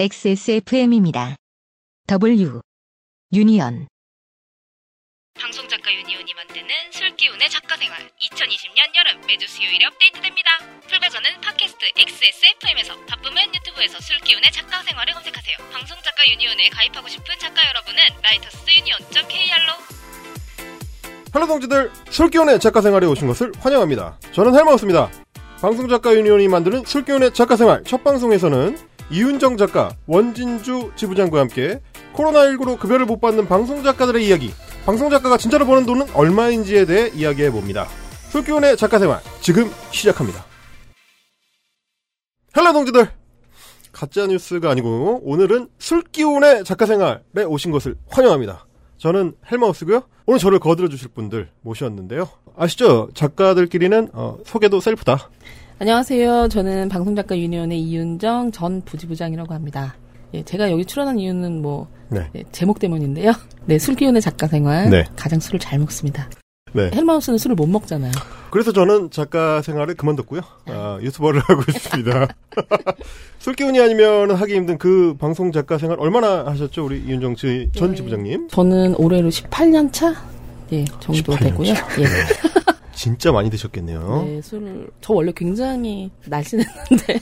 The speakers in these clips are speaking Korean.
XSFM입니다. W 유니언 방송작가 유니온이 만드는 술기운의 작가생활 2020년 여름 매주 수요일에 업데이트됩니다. full version은 팟캐스트 XSFM에서 바쁘면 유튜브에서 술기운의 작가생활을 검색하세요. 방송작가 유니온에 가입하고 싶은 작가 여러분은 writersunion.kr로 Hello 동지들 술기운의 작가생활에 오신 것을 환영합니다. 저는 헬마우스입니다. 방송작가 유니온이 만드는 술기운의 작가생활 첫 방송에서는 이윤정 작가, 원진주 지부장과 함께 코로나19로 급여를 못 받는 방송 작가들의 이야기 방송 작가가 진짜로 버는 돈은 얼마인지에 대해 이야기해 봅니다. 술기운의 작가 생활 지금 시작합니다. Hello 동지들 가짜 뉴스가 아니고 오늘은 술기운의 작가 생활에 오신 것을 환영합니다. 저는 헬마우스고요. 오늘 저를 거들어 주실 분들 모셨는데요. 아시죠? 작가들끼리는 어, 소개도 셀프다. 안녕하세요. 저는 방송작가 유니온의 이윤정 전 부지부장이라고 합니다. 예, 제가 여기 출연한 이유는 뭐 네. 예, 제목 때문인데요. 네, 술 기운의 작가 생활. 네. 가장 술을 잘 먹습니다. 네. 헬마우스는 술을 못 먹잖아요. 그래서 저는 작가 생활을 그만뒀고요. 아, 유튜버를 하고 있습니다. 술 기운이 아니면 하기 힘든 그 방송 작가 생활 얼마나 하셨죠? 우리 이윤정 씨전 네. 지부장님. 저는 올해로 18년 차? 예, 정도 18년 되고요. 차. 예. 진짜 많이 드셨겠네요. 네, 술을 저 원래 굉장히 날씬했는데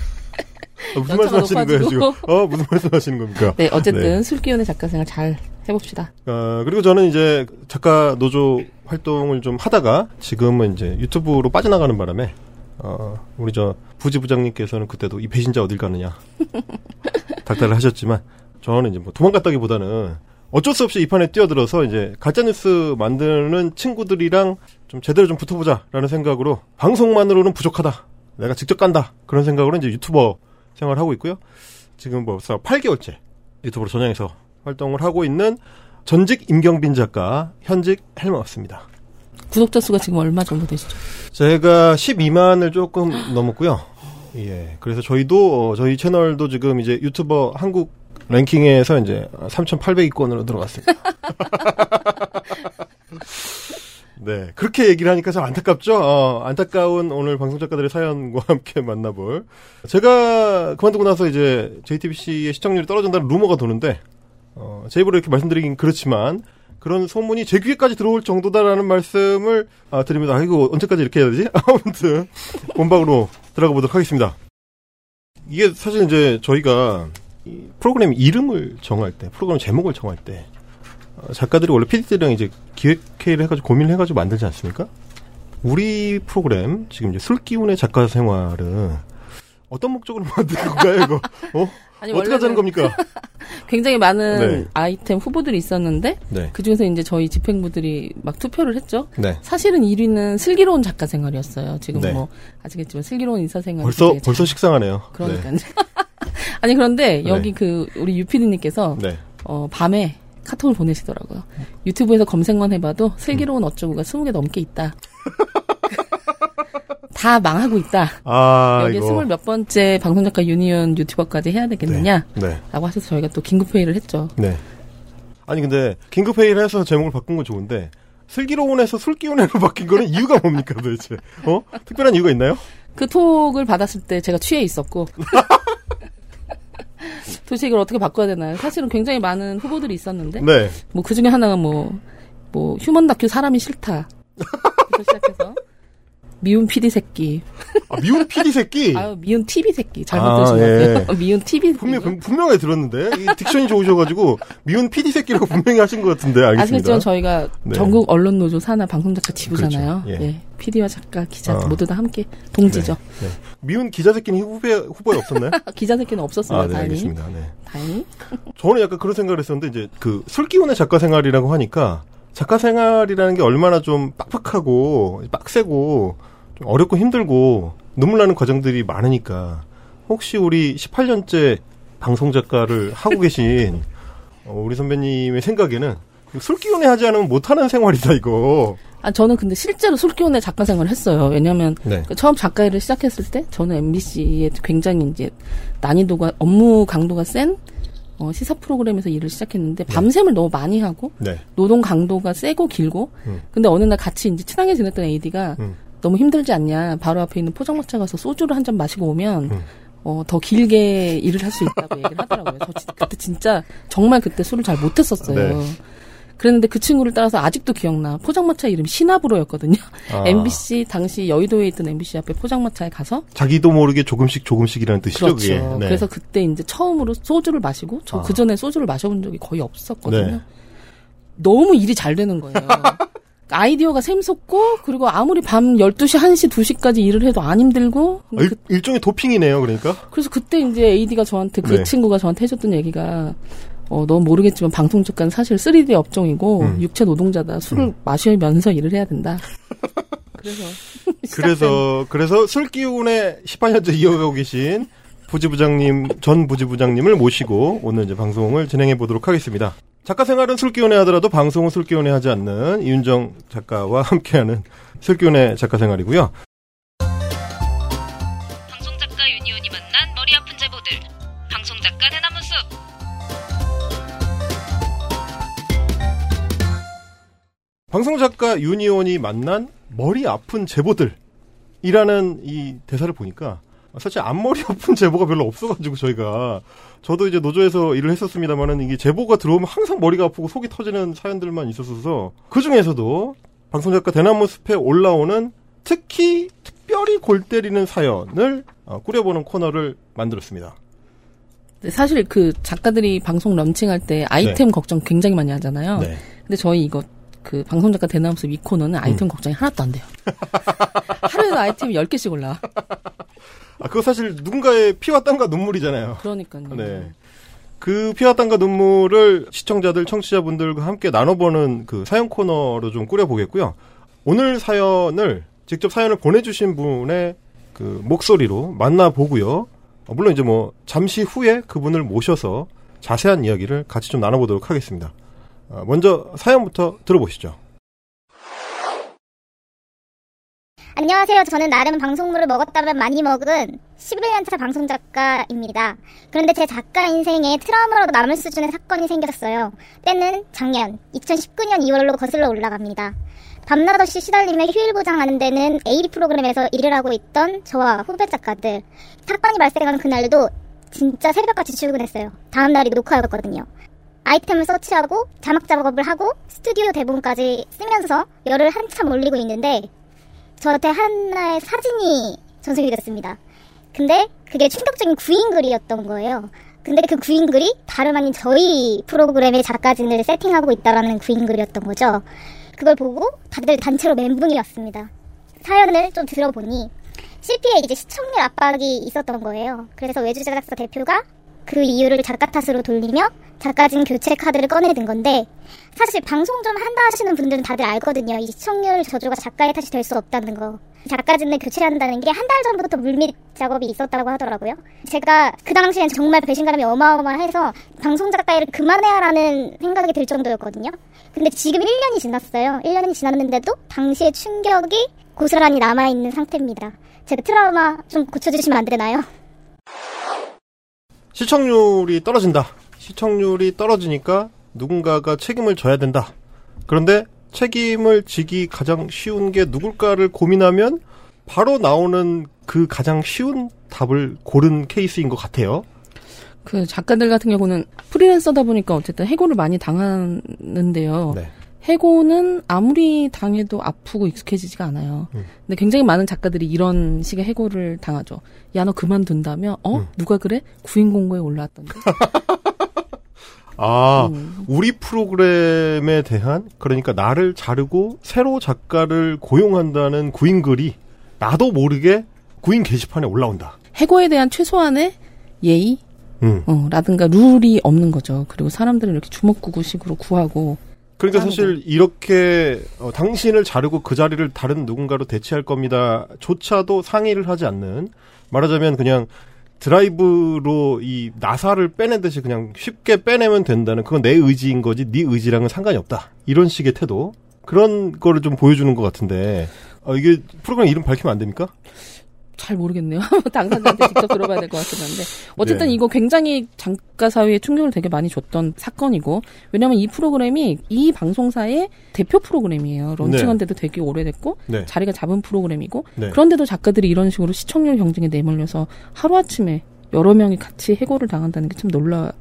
어, 무슨 말씀 하시는 거예요, 지금? 어, 무슨 말씀 하시는 겁니까? 네, 어쨌든 네. 술 기운의 작가 생활 잘 해봅시다. 어, 그리고 저는 이제 작가 노조 활동을 좀 하다가 지금은 이제 유튜브로 빠져나가는 바람에 어, 우리 저 부지 부장님께서는 그때도 이 배신자 어딜 가느냐 닥달을 하셨지만 저는 이제 뭐 도망갔다기보다는 어쩔 수 없이 이 판에 뛰어들어서 이제 가짜뉴스 만드는 친구들이랑 좀 제대로 좀 붙어보자라는 생각으로 방송만으로는 부족하다. 내가 직접 간다. 그런 생각으로 이제 유튜버 생활을 하고 있고요. 지금 벌써 8개월째 유튜브로 전향해서 활동을 하고 있는 전직 임경빈 작가, 현직 헬마우스입니다. 구독자 수가 지금 얼마 정도 되시죠? 제가 12만을 조금 넘었고요. 예. 그래서 저희도, 어, 저희 채널도 지금 이제 유튜버 한국 랭킹에서 이제 3,800위권으로 들어갔습니다. 네. 그렇게 얘기를 하니까 참 안타깝죠? 어, 안타까운 오늘 방송작가들의 사연과 함께 만나볼. 제가 그만두고 나서 이제 JTBC의 시청률이 떨어진다는 루머가 도는데, 어, 제 입으로 이렇게 말씀드리긴 그렇지만, 그런 소문이 제 귀에까지 들어올 정도다라는 말씀을 아, 드립니다. 아, 이거 언제까지 이렇게 해야 되지? 아무튼 본방으로 들어가 보도록 하겠습니다. 이게 사실 이제 저희가 이 프로그램 이름을 정할 때, 프로그램 제목을 정할 때 어, 작가들이 원래 PD들이랑 이제 기획회의를 해가지고 고민을 해가지고 만들지 않습니까? 우리 프로그램 지금 이제 술기운의 작가 생활은 어떤 목적으로 만든 건가요, 이거? 어? 아니, 어떻게 하자는 겁니까? 굉장히 많은 네. 아이템 후보들이 있었는데 네, 그 중에서 이제 저희 집행부들이 막 투표를 했죠. 네. 사실은 1위는 슬기로운 작가 생활이었어요. 지금 네. 뭐 아시겠지만 슬기로운 인사 생활 벌써 벌써 식상하네요. 그러니까요. 아니 그런데 네. 여기 그 우리 유피디님께서 네. 네. 어, 밤에 카톡을 보내시더라고요. 유튜브에서 검색만 해봐도 슬기로운 어쩌고가 20개 넘게 있다. 다 망하고 있다. 아, 이거. 스물 몇 번째 방송작가 유니온 유튜버까지 해야 되겠느냐? 네. 라고 하셔서 저희가 또 긴급회의를 했죠. 네. 아니 근데 긴급회의를 해서 제목을 바꾼 건 좋은데 슬기로운에서 술기운으로 바뀐 거는 이유가 뭡니까 도대체? 어? 특별한 이유가 있나요? 그 톡을 받았을 때 제가 취해 있었고. 도대체 이걸 어떻게 바꿔야 되나요? 사실은 굉장히 많은 후보들이 있었는데, 네. 뭐그 중에 하나가 뭐, 뭐, human 다큐 사람이 싫다. 부터 시작해서. 미운 피디 새끼. 아, 미운 피디 새끼. 아유, 미운 TV 새끼. 잘못 아, 들으신 예. 것 같아요. 미운 TV 새끼. 분명 분명하게 들었는데 이 diction이 좋으셔가지고 미운 피디 새끼라고 분명히 하신 것 같은데 알겠습니다. 아시겠지만 저희가 네. 전국 언론 노조 산하 방송작가 지부잖아요. 그렇죠. 예. 예. PD와 작가, 기자 어. 모두 다 함께 동지죠. 네. 미운 기자 새끼는 후보에 후보에 없었나요? 기자 새끼는 없었어요. 아, 네, 다행히. 알겠습니다. 네. 다행히. 저는 약간 그런 생각을 했었는데 이제 그 술기운의 작가 생활이라고 하니까 작가 생활이라는 게 얼마나 좀 빡빡하고 빡세고 좀 어렵고 힘들고 눈물 나는 과정들이 많으니까 혹시 우리 18년째 방송 작가를 하고 계신 어, 우리 선배님의 생각에는 술기운에 하지 않으면 못하는 생활이다 이거. 아, 저는 근데 실제로 술기운의 작가 생활을 했어요. 왜냐면, 네. 그 처음 작가 일을 시작했을 때, 저는 MBC에 굉장히 이제, 난이도가, 업무 강도가 센, 어, 시사 프로그램에서 일을 시작했는데, 밤샘을 너무 많이 하고, 네. 노동 강도가 세고 길고, 음. 근데 어느 날 같이 이제 친하게 지냈던 AD가, 음. 너무 힘들지 않냐. 바로 앞에 있는 포장마차 가서 소주를 한 잔 마시고 오면, 음. 어, 더 길게 일을 할 수 있다고 얘기를 하더라고요. 저 진- 그때 진짜 정말 그때 술을 잘 못했었어요. 네. 그랬는데 그 친구를 따라서 아직도 기억나. 포장마차 이름이 신화브로였거든요. 아. MBC 당시 여의도에 있던 MBC 앞에 포장마차에 가서 자기도 모르게 조금씩 조금씩이라는 뜻이죠, 그렇죠. 네. 그래서 그때 이제 처음으로 소주를 마시고 저 아. 그 전에 소주를 마셔본 적이 거의 없었거든요. 네. 너무 일이 잘 되는 거예요. 아이디어가 샘솟고 그리고 아무리 밤 12시, 1시, 2시까지 일을 해도 안 힘들고 어, 일, 일종의 도핑이네요, 그러니까. 그래서 그때 이제 AD가 저한테 그 네. 친구가 저한테 해 줬던 얘기가 어, 넌 모르겠지만 방송 작가는 사실 3D 업종이고 음. 육체 노동자다. 술을 마시면서 일을 해야 된다. 그래서 그래서 그래서 술 기운에 18년째 이어가고 계신 부지부장님 전 부지부장님을 모시고 오늘 이제 방송을 진행해 보도록 하겠습니다. 작가 생활은 술 기운에 하더라도 방송은 술 기운에 하지 않는 이윤정 작가와 함께하는 술 기운의 작가 생활이고요. 방송 작가 유니온이 만난 머리 아픈 제보들. 방송 작가 대나 방송 작가 유니온이 만난 머리 아픈 제보들이라는 이 대사를 보니까 사실 앞머리 아픈 제보가 별로 없어가지고 저희가 저도 이제 노조에서 일을 했었습니다만은 이게 제보가 들어오면 항상 머리가 아프고 속이 터지는 사연들만 있었어서 그 중에서도 방송 작가 대나무 숲에 올라오는 특히 특별히 골 때리는 사연을 어, 꾸려보는 코너를 만들었습니다. 사실 그 작가들이 방송 런칭할 때 아이템 걱정 굉장히 많이 하잖아요. 네. 근데 저희 이거 그 방송 작가 대나무숲 이 코너는 아이템 걱정이 하나도 안 돼요. 하루에도 아이템이 10개씩 올라와. 아 그거 사실 누군가의 피와 땀과 눈물이잖아요. 그러니까요. 네. 그 피와 땀과 눈물을 시청자들, 청취자분들과 함께 나눠보는 그 사연 코너로 좀 꾸려보겠고요. 오늘 사연을 직접 사연을 보내주신 분의 그 목소리로 만나보고요. 어, 물론 이제 뭐 잠시 후에 그분을 모셔서 자세한 이야기를 같이 좀 나눠보도록 하겠습니다. 어, 먼저 사연부터 들어보시죠. 안녕하세요. 저는 나름 방송물을 먹었다면 많이 먹은 11년차 방송 작가입니다. 그런데 제 작가 인생에 트라우마로 남을 수준의 사건이 생겼어요. 때는 작년 2019년 2월로 거슬러 올라갑니다. 밤낮 없이 시달리며 휴일 보장하는 데는 AD 프로그램에서 일을 하고 있던 저와 후배 작가들. 사건이 발생한 그날도 진짜 새벽같이 출근했어요. 다음 날이 녹화였거든요. 아이템을 서치하고 자막 작업을 하고 스튜디오 대본까지 쓰면서 열을 한참 올리고 있는데 저한테 하나의 사진이 전송이 됐습니다. 근데 그게 충격적인 구인 글이었던 거예요. 근데 그 구인 글이 다름 아닌 저희 프로그램의 작가진을 세팅하고 있다라는 구인 글이었던 거죠. 그걸 보고 다들 단체로 멘붕이 왔습니다. 사연을 좀 들어보니 CP에 이제 시청률 압박이 있었던 거예요. 그래서 외주 제작사 대표가 그 이유를 작가 탓으로 돌리며 작가진 교체 카드를 꺼내든 건데 사실 방송 좀 한다 하시는 분들은 다들 알거든요. 이 시청률 저조가 작가의 탓이 될 수 없다는 거. 작가진을 교체한다는 게 한 달 전부터 물밑 작업이 있었다고 하더라고요. 제가 그 당시엔 정말 배신감이 어마어마해서 방송 작가 일을 그만해야라는 생각이 들 정도였거든요. 근데 지금 1년이 지났어요. 1년이 지났는데도 당시의 충격이 고스란히 남아있는 상태입니다. 제가 트라우마 좀 고쳐주시면 안 되나요? 시청률이 떨어진다. 시청률이 떨어지니까 누군가가 책임을 져야 된다. 그런데 책임을 지기 가장 쉬운 게 누굴까를 고민하면 바로 나오는 그 가장 쉬운 답을 고른 케이스인 것 같아요. 그 작가들 같은 경우는 프리랜서다 보니까 어쨌든 해고를 많이 당하는데요. 네. 해고는 아무리 당해도 아프고 익숙해지지가 않아요. 음. 근데 굉장히 많은 작가들이 이런 식의 해고를 당하죠. 야, 너 그만둔다며? 어? 음. 누가 그래? 구인 공고에 올라왔던데. 아, 음. 우리 프로그램에 대한 그러니까 나를 자르고 새로 작가를 고용한다는 구인글이 나도 모르게 구인 게시판에 올라온다. 해고에 대한 최소한의 예의, 음. 어, 라든가 룰이 없는 거죠. 그리고 사람들을 이렇게 주먹구구식으로 구하고. 그러니까 하는 사실 이렇게 어, 당신을 자르고 그 자리를 다른 누군가로 대체할 겁니다. 조차도 상의를 하지 않는 말하자면 그냥 드라이브로 이 나사를 빼내듯이 그냥 쉽게 빼내면 된다는 그건 내 의지인 거지 네 의지랑은 상관이 없다. 이런 식의 태도 그런 거를 좀 보여주는 것 같은데 어, 이게 프로그램 이름 밝히면 안 됩니까? 잘 모르겠네요. 당사자한테 직접 들어봐야 될 것 같긴 한데. 어쨌든 네. 이거 굉장히 장가 사회에 충격을 되게 많이 줬던 사건이고, 왜냐면 이 프로그램이 이 방송사의 대표 프로그램이에요. 런칭한 데도 되게 오래됐고, 네. 자리가 잡은 프로그램이고, 네. 그런데도 작가들이 이런 식으로 시청률 경쟁에 내몰려서 하루아침에 여러 명이 같이 해고를 당한다는 게 참 놀라운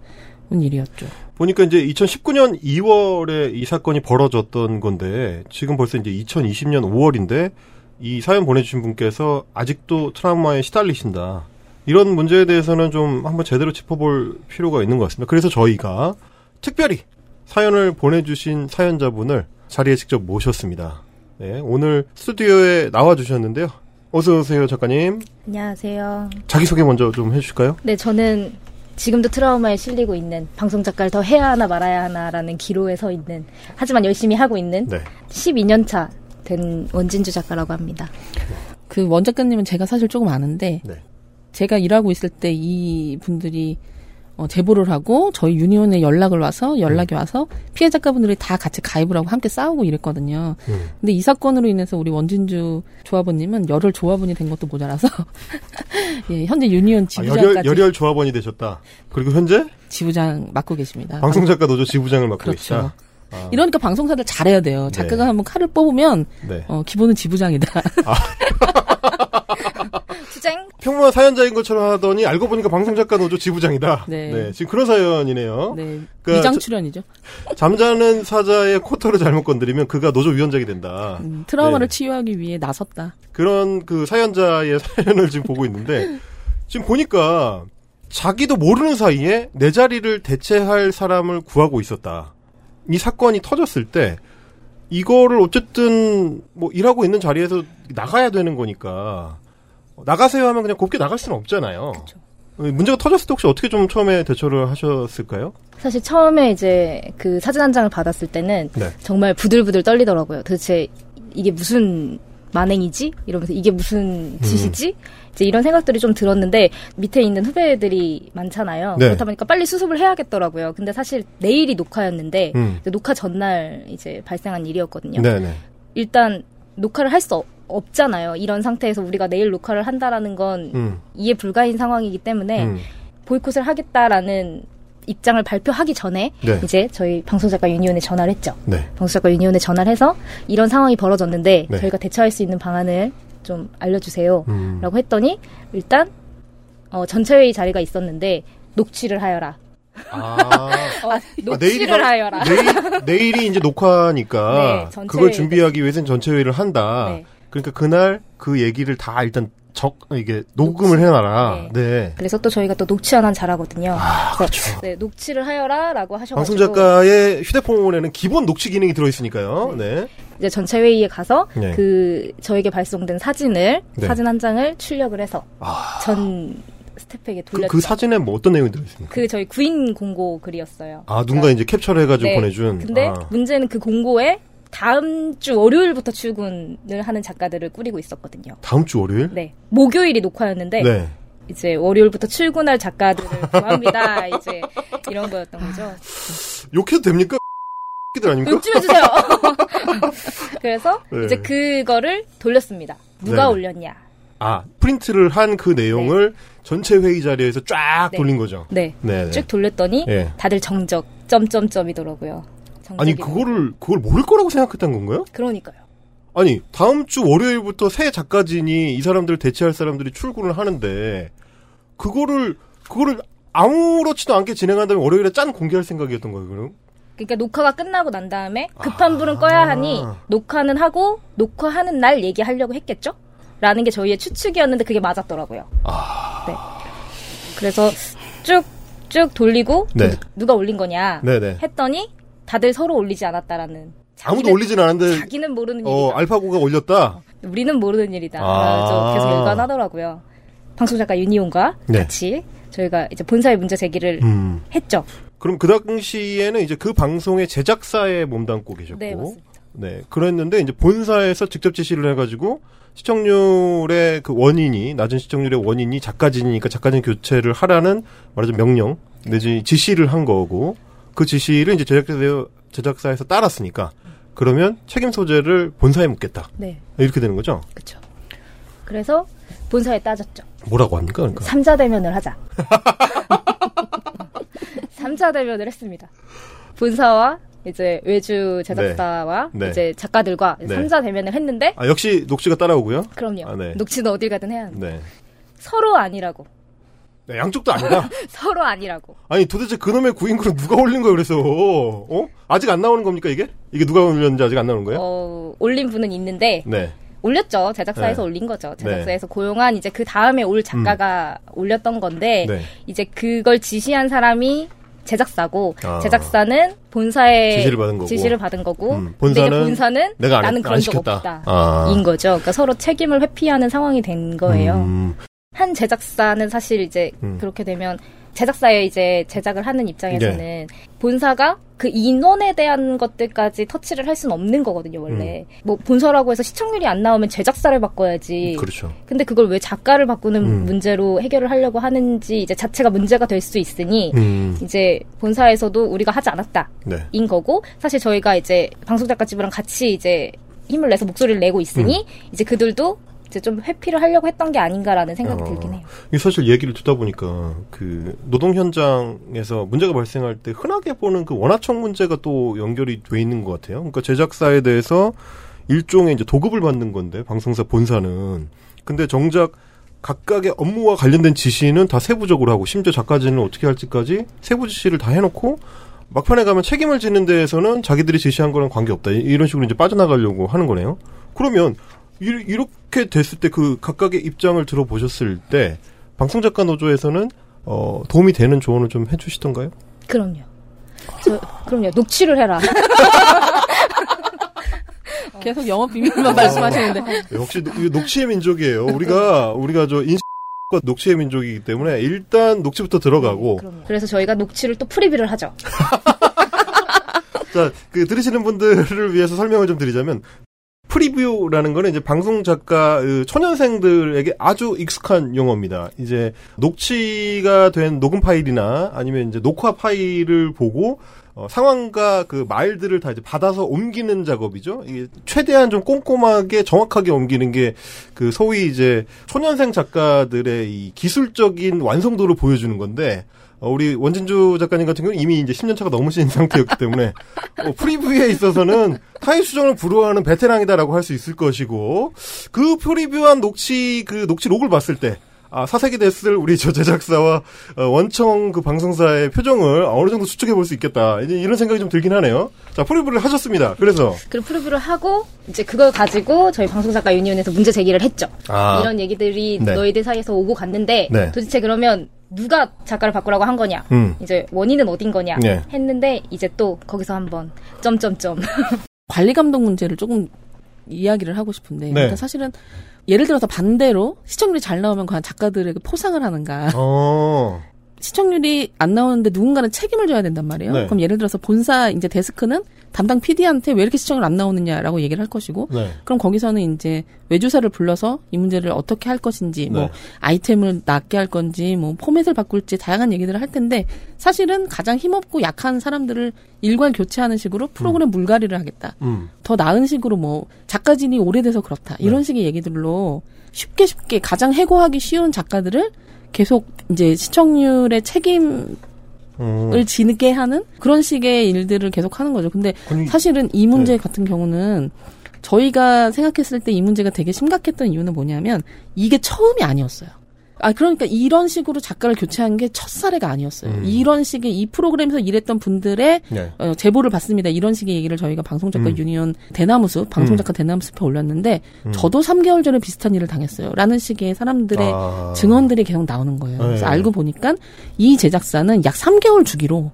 일이었죠. 보니까 이제 2019년 2월에 이 사건이 벌어졌던 건데 지금 벌써 이제 2020년 5월인데 이 사연 보내주신 분께서 아직도 트라우마에 시달리신다. 이런 문제에 대해서는 좀 한번 제대로 짚어볼 필요가 있는 것 같습니다. 그래서 저희가 특별히 사연을 보내주신 사연자분을 자리에 직접 모셨습니다. 네, 오늘 스튜디오에 나와주셨는데요. 어서 오세요, 작가님. 안녕하세요. 자기소개 먼저 좀 해주실까요? 네, 저는 지금도 트라우마에 실리고 있는 방송 작가를 더 해야 하나 말아야 하나라는 기로에 서 있는 하지만 열심히 하고 있는 네. 12년 차 된 원진주 작가라고 합니다. 그 원 작가님은 제가 사실 조금 아는데, 네. 제가 일하고 있을 때 이 분들이 어, 제보를 하고 저희 유니온에 연락을 와서 연락이 와서 피해 작가분들이 다 같이 가입을 하고 함께 싸우고 이랬거든요. 음. 근데 이 사건으로 인해서 우리 원진주 조합원님은 열혈 조합원이 된 것도 모자라서 예, 현재 유니온 아, 지부장까지 열혈, 열혈 조합원이 되셨다. 그리고 현재 지부장 맡고 계십니다. 방송작가 노조 지부장을 맡고 그렇죠. 계시다. 아, 이러니까 방송사를 잘해야 돼요. 작가가 네. 한번 칼을 뽑으면 네. 어, 기본은 지부장이다. 수쟁 평범한 사연자인 것처럼 하더니 알고 보니까 방송작가 노조 지부장이다. 네. 지금 그런 사연이네요. 네, 그 위장 저- 출연이죠. 잠자는 사자의 코터를 잘못 건드리면 그가 노조 위원장이 된다. 음, 트라우마를 네. 치유하기 위해 나섰다. 그런 그 사연자의 사연을 지금 보고 있는데 지금 보니까 자기도 모르는 사이에 내 자리를 대체할 사람을 구하고 있었다. 이 사건이 터졌을 때 이거를 어쨌든 뭐 일하고 있는 자리에서 나가야 되는 거니까 나가세요 하면 그냥 곱게 나갈 수는 없잖아요. 문제가 터졌을 때 혹시 어떻게 좀 처음에 대처를 하셨을까요? 사실 처음에 이제 그 사진 한 장을 받았을 때는 네. 정말 부들부들 떨리더라고요. 도대체 이게 무슨 만행이지? 이러면서 이게 무슨 짓이지? 이제 이런 생각들이 좀 들었는데 밑에 있는 후배들이 많잖아요. 네. 그렇다 보니까 빨리 수습을 해야겠더라고요. 근데 사실 내일이 녹화였는데 음. 녹화 전날 이제 발생한 일이었거든요. 네네. 일단 녹화를 할 수 없잖아요. 이런 상태에서 우리가 내일 녹화를 한다라는 건 음. 이해 불가인 상황이기 때문에 음. 보이콧을 하겠다라는 입장을 발표하기 전에 네. 이제 저희 방송작가 유니온에 전화를 했죠. 네. 방송작가 유니온에 전화를 해서 이런 상황이 벌어졌는데 네. 저희가 대처할 수 있는 방안을 좀 알려주세요. 음. 라고 했더니 일단 어, 전체회의 자리가 있었는데 녹취를 하여라. 아. 어, 녹취를 바로- 하여라. 내일, 내일이 이제 녹화니까 네, 그걸. 준비하기 위해서는 전체 회의를 한다. 네. 그러니까 그날 그 얘기를 다 일단 적 이게 녹음을 해놔라. 네. 그래서 또 저희가 또 녹취 하나 잘하거든요. 아, 그래서 네, 녹취를 하여라라고 하셔가지고 방송 작가의 휴대폰에는 기본 녹취 기능이 들어있으니까요. 네. 이제 전체 회의에 가서 네. 그 저에게 발송된 사진을 네. 사진 한 장을 출력을 해서 아. 전 스태프에게 그, 돌렸죠. 그 사진에 뭐 어떤 내용이 들어있습니까? 그 저희 구인 공고 글이었어요. 아 누군가 이제 캡처를 해가지고 네. 보내준. 근데 아. 문제는 그 공고에 다음 주 월요일부터 출근을 하는 작가들을 꾸리고 있었거든요. 다음 주 월요일. 네. 목요일이 녹화였는데 네. 이제 월요일부터 출근할 작가들을 구합니다. 이제 이런 거였던 거죠. 욕해도 됩니까? 들 아닙니까? 욕 좀 해주세요. 그래서 네. 이제 그거를 돌렸습니다. 누가 네. 올렸냐? 아 프린트를 한 그 내용을 전체 회의 자리에서 쫙 네. 돌린 거죠. 네. 네. 네. 쭉 돌렸더니 예. 다들 정적 점점점이더라고요. 아니. 그거를 그걸 모를 거라고 생각했던 건가요? 그러니까요. 아니 다음 주 월요일부터 새 작가진이 이 사람들을 대체할 사람들이 출근을 하는데 그거를 그거를 아무렇지도 않게 진행한 다음에 월요일에 짠 공개할 생각이었던 거예요 그럼? 그러니까 녹화가 끝나고 난 다음에 급한 불은 아. 꺼야 하니 녹화는 하고 녹화하는 날 얘기하려고 했겠죠? 라는 게 저희의 추측이었는데 그게 맞았더라고요. 아. 네. 그래서 쭉, 쭉 돌리고 네. 누- 누가 올린 거냐 네네. 했더니 다들 서로 올리지 않았다라는 아무도 자기는- 올리진 않았는데 자기는 모르는 어 일이다. 알파고가 올렸다. 우리는 모르는 일이다. 아. 계속 일관하더라고요. 방송 작가 유니온과 네. 같이 저희가 이제 본사의 문제 제기를 음. 했죠. 그럼 그 당시에는 이제 그 방송의 제작사에 몸담고 계셨고, 네, 맞습니다. 네, 그랬는데 이제 본사에서 직접 지시를 해가지고 시청률의 그 원인이 낮은 시청률의 원인이 작가진이니까 작가진 교체를 하라는 말하자면 명령 내지 지시를 한 거고 그 지시를 이제 제작사에서 제작사에서 따랐으니까 그러면 책임 소재를 본사에 묻겠다 네. 이렇게 되는 거죠. 그렇죠. 그래서 본사에 따졌죠. 뭐라고 합니까? 그러니까. 삼자 대면을 하자. 삼자 대면을 했습니다. 본사와 이제 외주 제작사와 네. 네. 이제 작가들과 네. 삼자 대면을 했는데 아, 역시 녹취가 따라오고요. 그럼요. 아, 네. 녹취는 어딜 가든 해야 합니다. 네. 서로 아니라고. 네, 양쪽도 아니다. 서로 아니라고. 아니 도대체 그놈의 구인글은 누가 올린 거예요? 그래서 어? 아직 안 나오는 겁니까 이게? 이게 누가 올렸는지 아직 안 나오는 거예요? 어, 올린 분은 있는데 네. 올렸죠. 제작사에서 네. 올린 거죠. 제작사에서 고용한 이제 그 다음에 올 작가가 올렸던 건데 네. 이제 그걸 지시한 사람이 제작사고 아. 제작사는 본사의 지시를 받은 거고. 지시를 받은 거고 음, 본사는 본사는 내가 안 나는 했- 그런 안 적. 없다. 아. 인 거죠. 그러니까 서로 책임을 회피하는 상황이 된 거예요. 음, 한 제작사는 사실 이제 음. 그렇게 되면 제작사에 이제 제작을 하는 입장에서는 네. 본사가 그 인원에 대한 것들까지 터치를 할 수는 없는 거거든요, 원래. 뭐 본사라고 해서 시청률이 안 나오면 제작사를 바꿔야지. 음. 그렇죠. 근데 그걸 왜 작가를 바꾸는 음. 문제로 해결을 하려고 하는지 이제 자체가 문제가 될 수 있으니 음, 이제 본사에서도 우리가 하지 않았다. 네. 인 거고 사실 저희가 이제 방송 작가집이랑 같이 이제 힘을 내서 목소리를 내고 있으니 음. 이제 그들도 이제 좀 회피를 하려고 했던 게 아닌가라는 생각이 어. 들긴 해요. 이게 사실 얘기를 듣다 보니까 그 노동 현장에서 문제가 발생할 때 흔하게 보는 그 원하청 문제가 또 연결이 돼 있는 것 같아요. 그러니까 제작사에 대해서 일종의 이제 도급을 받는 건데 방송사 본사는 근데 정작 각각의 업무와 관련된 지시는 다 세부적으로 하고 심지어 작가진은 어떻게 할지까지 세부 지시를 다 해놓고 막판에 가면 책임을 지는 데에서는 자기들이 지시한 거랑 관계없다 이- 이런 식으로 이제 빠져나가려고 하는 거네요. 그러면 이- 이렇게 됐을 때 그 각각의 입장을 들어보셨을 때 방송 작가 노조에서는 어, 도움이 되는 조언을 좀 해주시던가요? 그럼요. 저, 그럼요. 녹취를 해라. 계속 영업 비밀만 말씀하시는데 역시 노- 이거 녹취의 민족이에요. 우리가 우리가 저 인식과 녹취의 민족이기 때문에 일단 녹취부터 들어가고 그럼요. 그래서 저희가 녹취를 또 preview를 하죠. 자, 그 들으시는 분들을 위해서 설명을 좀 드리자면 프리뷰라는 거는 이제 방송 작가 그 초년생들에게 아주 익숙한 용어입니다. 이제 녹취가 된 녹음 파일이나 아니면 이제 녹화 파일을 보고 어, 상황과 그 말들을 다 이제 받아서 옮기는 작업이죠. 이게 최대한 좀 꼼꼼하게 정확하게 옮기는 게 그 소위 이제 초년생 작가들의 이 기술적인 완성도를 보여주는 건데 어, 우리 원진주 작가님 같은 경우는 이미 이제 10년 차가 넘으신 상태였기 때문에 어, preview에 있어서는 타의 추종을 불허하는 베테랑이다라고 할 수 있을 것이고 그 preview한 녹취 그 녹취 록을 봤을 때 아, 사색이 됐을 우리 저 제작사와 어, 원청 그 방송사의 표정을 어느 정도 추측해 볼 수 있겠다. 이제 이런 생각이 좀 들긴 하네요. 자, preview를 하셨습니다. 그래서 그리고 preview를 하고 이제 그걸 가지고 저희 방송작가 유니온에서 문제 제기를 했죠. 아. 이런 얘기들이 네. 너희들 사이에서 오고 갔는데 네. 도대체 그러면 누가 작가를 바꾸라고 한 거냐? 음. 이제 원인은 어딘 거냐? 네. 했는데 이제 또 거기서 한번 점점점 관리 감독 문제를 조금 이야기를 하고 싶은데 네. 그러니까 사실은 예를 들어서 반대로 시청률이 잘 나오면 과연 작가들에게 포상을 하는가 어. 시청률이 안 나오는데 누군가는 책임을 져야 된단 말이에요. 네. 그럼 예를 들어서 본사 이제 데스크는 담당 PD한테 왜 이렇게 시청률 안 나오느냐라고 얘기를 할 것이고 네. 그럼 거기서는 이제 외주사를 불러서 이 문제를 어떻게 할 것인지 네. 뭐 아이템을 낮게 할 건지 뭐 포맷을 바꿀지 다양한 얘기들을 할 텐데 사실은 가장 힘없고 약한 사람들을 일괄 교체하는 식으로 프로그램 물갈이를 하겠다. 음. 더 나은 식으로 뭐 작가진이 오래돼서 그렇다 이런 네. 식의 얘기들로 쉽게 쉽게 가장 해고하기 쉬운 작가들을 계속 이제 시청률의 책임을 음. 지게 하는 그런 식의 일들을 계속 하는 거죠. 근데 사실은 이 문제 네. 같은 경우는 저희가 생각했을 때 이 문제가 되게 심각했던 이유는 뭐냐면 이게 처음이 아니었어요. 아 그러니까 이런 식으로 작가를 교체한 게 첫 사례가 아니었어요. 음. 이런 식의 이 프로그램에서 일했던 분들의 네. 어, 제보를 받습니다. 이런 식의 얘기를 저희가 방송작가 음. 유니온 대나무숲 방송작가 대나무숲에 올렸는데 음. 저도 3개월 전에 비슷한 일을 당했어요. 라는 식의 사람들의 아. 증언들이 계속 나오는 거예요. 그래서 네. 알고 보니까 이 제작사는 약 3개월 주기로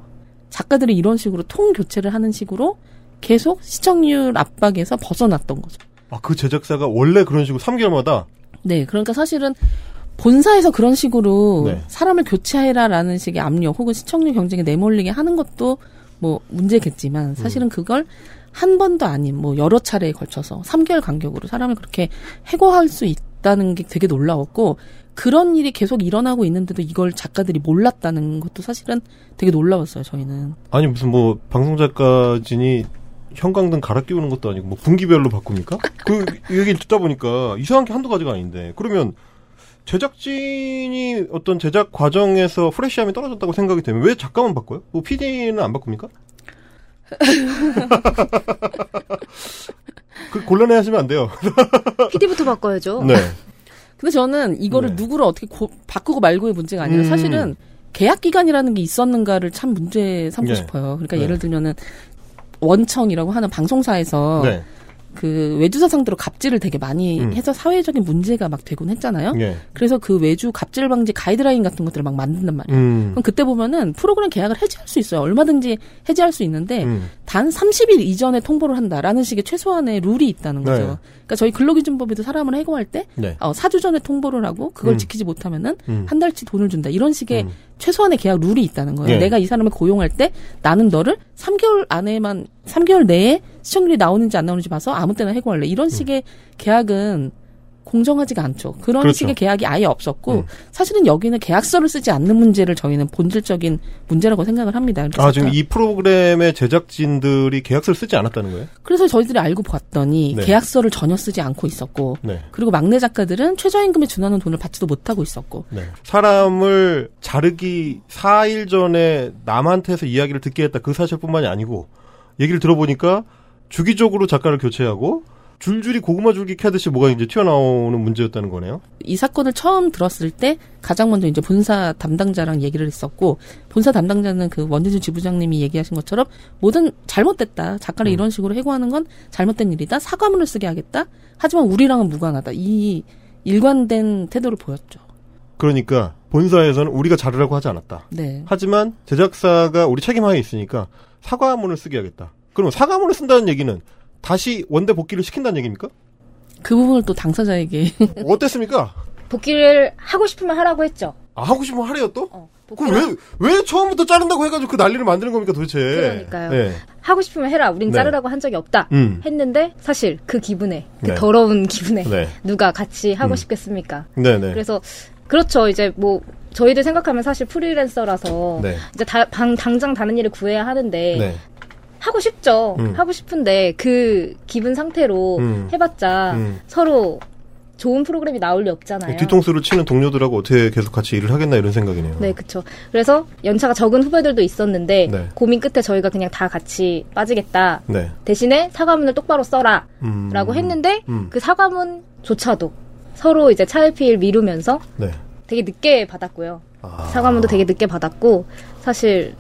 작가들이 이런 식으로 통 교체를 하는 식으로 계속 시청률 압박에서 벗어났던 거죠. 아, 그 제작사가 원래 그런 식으로 3개월마다 네, 그러니까 사실은 본사에서 그런 식으로 네. 사람을 교체해라라는 식의 압력 혹은 시청률 경쟁에 내몰리게 하는 것도 뭐 문제겠지만 사실은 그걸 한 번도 아닌 뭐 여러 차례에 걸쳐서 3개월 간격으로 사람을 그렇게 해고할 수 있다는 게 되게 놀라웠고 그런 일이 계속 일어나고 있는데도 이걸 작가들이 몰랐다는 것도 사실은 되게 놀라웠어요, 저희는. 아니 무슨 뭐 방송 작가진이 형광등 갈아 끼우는 것도 아니고 뭐 분기별로 바꿉니까? 그 얘기를 듣다 보니까 이상한 게 한두 가지가 아닌데 그러면 제작진이 어떤 제작 과정에서 프레시함이 떨어졌다고 생각이 되면 왜 작가만 바꿔요? 뭐 PD는 안 바꿉니까? 그 곤란해 하시면 안 돼요. PD부터 바꿔야죠. 네. 근데 저는 이거를 네. 누구를 어떻게 고- 바꾸고 말고의 문제가 아니라 음. 사실은 계약 기간이라는 게 있었는가를 참 문제 삼고 네. 싶어요. 그러니까 네. 예를 들면은 원청이라고 하는 방송사에서 네. 그 외주사 상대로 갑질을 되게 많이 음. 해서 사회적인 문제가 막 되곤 했잖아요. 예. 그래서 그 외주 갑질 방지 가이드라인 같은 것들을 막 만든단 말이에요. 음. 그럼 그때 보면은 프로그램 계약을 해지할 수 있어요. 얼마든지 해지할 수 있는데 음. 단 30일 이전에 통보를 한다라는 식의 최소한의 룰이 있다는 거죠. 네. 그러니까 저희 근로기준법에도 사람을 해고할 때 네. 어, 4주 전에 통보를 하고 그걸 음. 지키지 못하면은 음. 한 달치 돈을 준다. 이런 식의 음. 최소한의 계약 룰이 있다는 거예요. 예. 내가 이 사람을 고용할 때 나는 너를 3개월 안에만 3개월 내에 시청률이 나오는지 안 나오는지 봐서 아무 때나 해고할래. 이런 식의 계약은 공정하지가 않죠. 그런 음. 그렇죠. 식의 계약이 아예 없었고 음. 사실은 여기는 계약서를 쓰지 않는 문제를 저희는 본질적인 문제라고 생각을 합니다. 아, 지금 이 프로그램의 제작진들이 계약서를 쓰지 않았다는 거예요? 그래서 저희들이 알고 봤더니 네. 계약서를 전혀 쓰지 않고 있었고 네. 그리고 막내 작가들은 최저임금에 준하는 돈을 받지도 못하고 있었고 네. 사람을 자르기 4일 전에 남한테서 이야기를 듣게 했다. 그 사실뿐만이 아니고 얘기를 들어보니까 주기적으로 작가를 교체하고 줄줄이 고구마 줄기 캐듯이 뭐가 이제 튀어나오는 문제였다는 거네요. 이 사건을 처음 들었을 때 가장 먼저 이제 본사 담당자랑 얘기를 했었고 본사 담당자는 그 원진주 지부장님이 얘기하신 것처럼 뭐든 잘못됐다 작가를 음. 이런 식으로 해고하는 건 잘못된 일이다 사과문을 쓰게 하겠다 하지만 우리랑은 무관하다 이 일관된 태도를 보였죠. 그러니까 본사에서는 우리가 자르라고 하지 않았다. 네. 하지만 제작사가 우리 책임하에 있으니까 사과문을 쓰게 하겠다. 그럼 사과문을 쓴다는 얘기는 다시 원대 복귀를 시킨다는 얘기입니까? 그 부분을 또 당사자에게 어땠습니까? 복귀를 하고 싶으면 하라고 했죠. 아, 하고 싶으면 하래요 또? 어, 그럼 복귀를 왜, 왜 처음부터 자른다고 해가지고 그 난리를 만드는 겁니까 도대체? 그러니까요. 네. 하고 싶으면 해라. 우린 네. 자르라고 한 적이 없다. 음. 했는데 사실 그 기분에 그 네. 더러운 기분에 네. 누가 같이 하고 음. 싶겠습니까? 네네. 그래서 그렇죠. 이제 뭐 저희들 생각하면 사실 프리랜서라서 네. 이제 다, 방, 당장 다른 일을 구해야 하는데 네. 하고 싶죠. 음. 하고 싶은데 그 기분 상태로 음. 해봤자 음. 서로 좋은 프로그램이 나올 리 없잖아요. 뒤통수를 치는 동료들하고 어떻게 계속 같이 일을 하겠나 이런 생각이네요. 네, 그쵸. 그래서 연차가 적은 후배들도 있었는데 네. 고민 끝에 저희가 그냥 다 같이 빠지겠다. 네. 대신에 사과문을 똑바로 써라. 음. 라고 했는데 음. 그 사과문조차도 서로 이제 차일피일 미루면서 네. 되게 늦게 받았고요. 아. 사과문도 되게 늦게 받았고 사실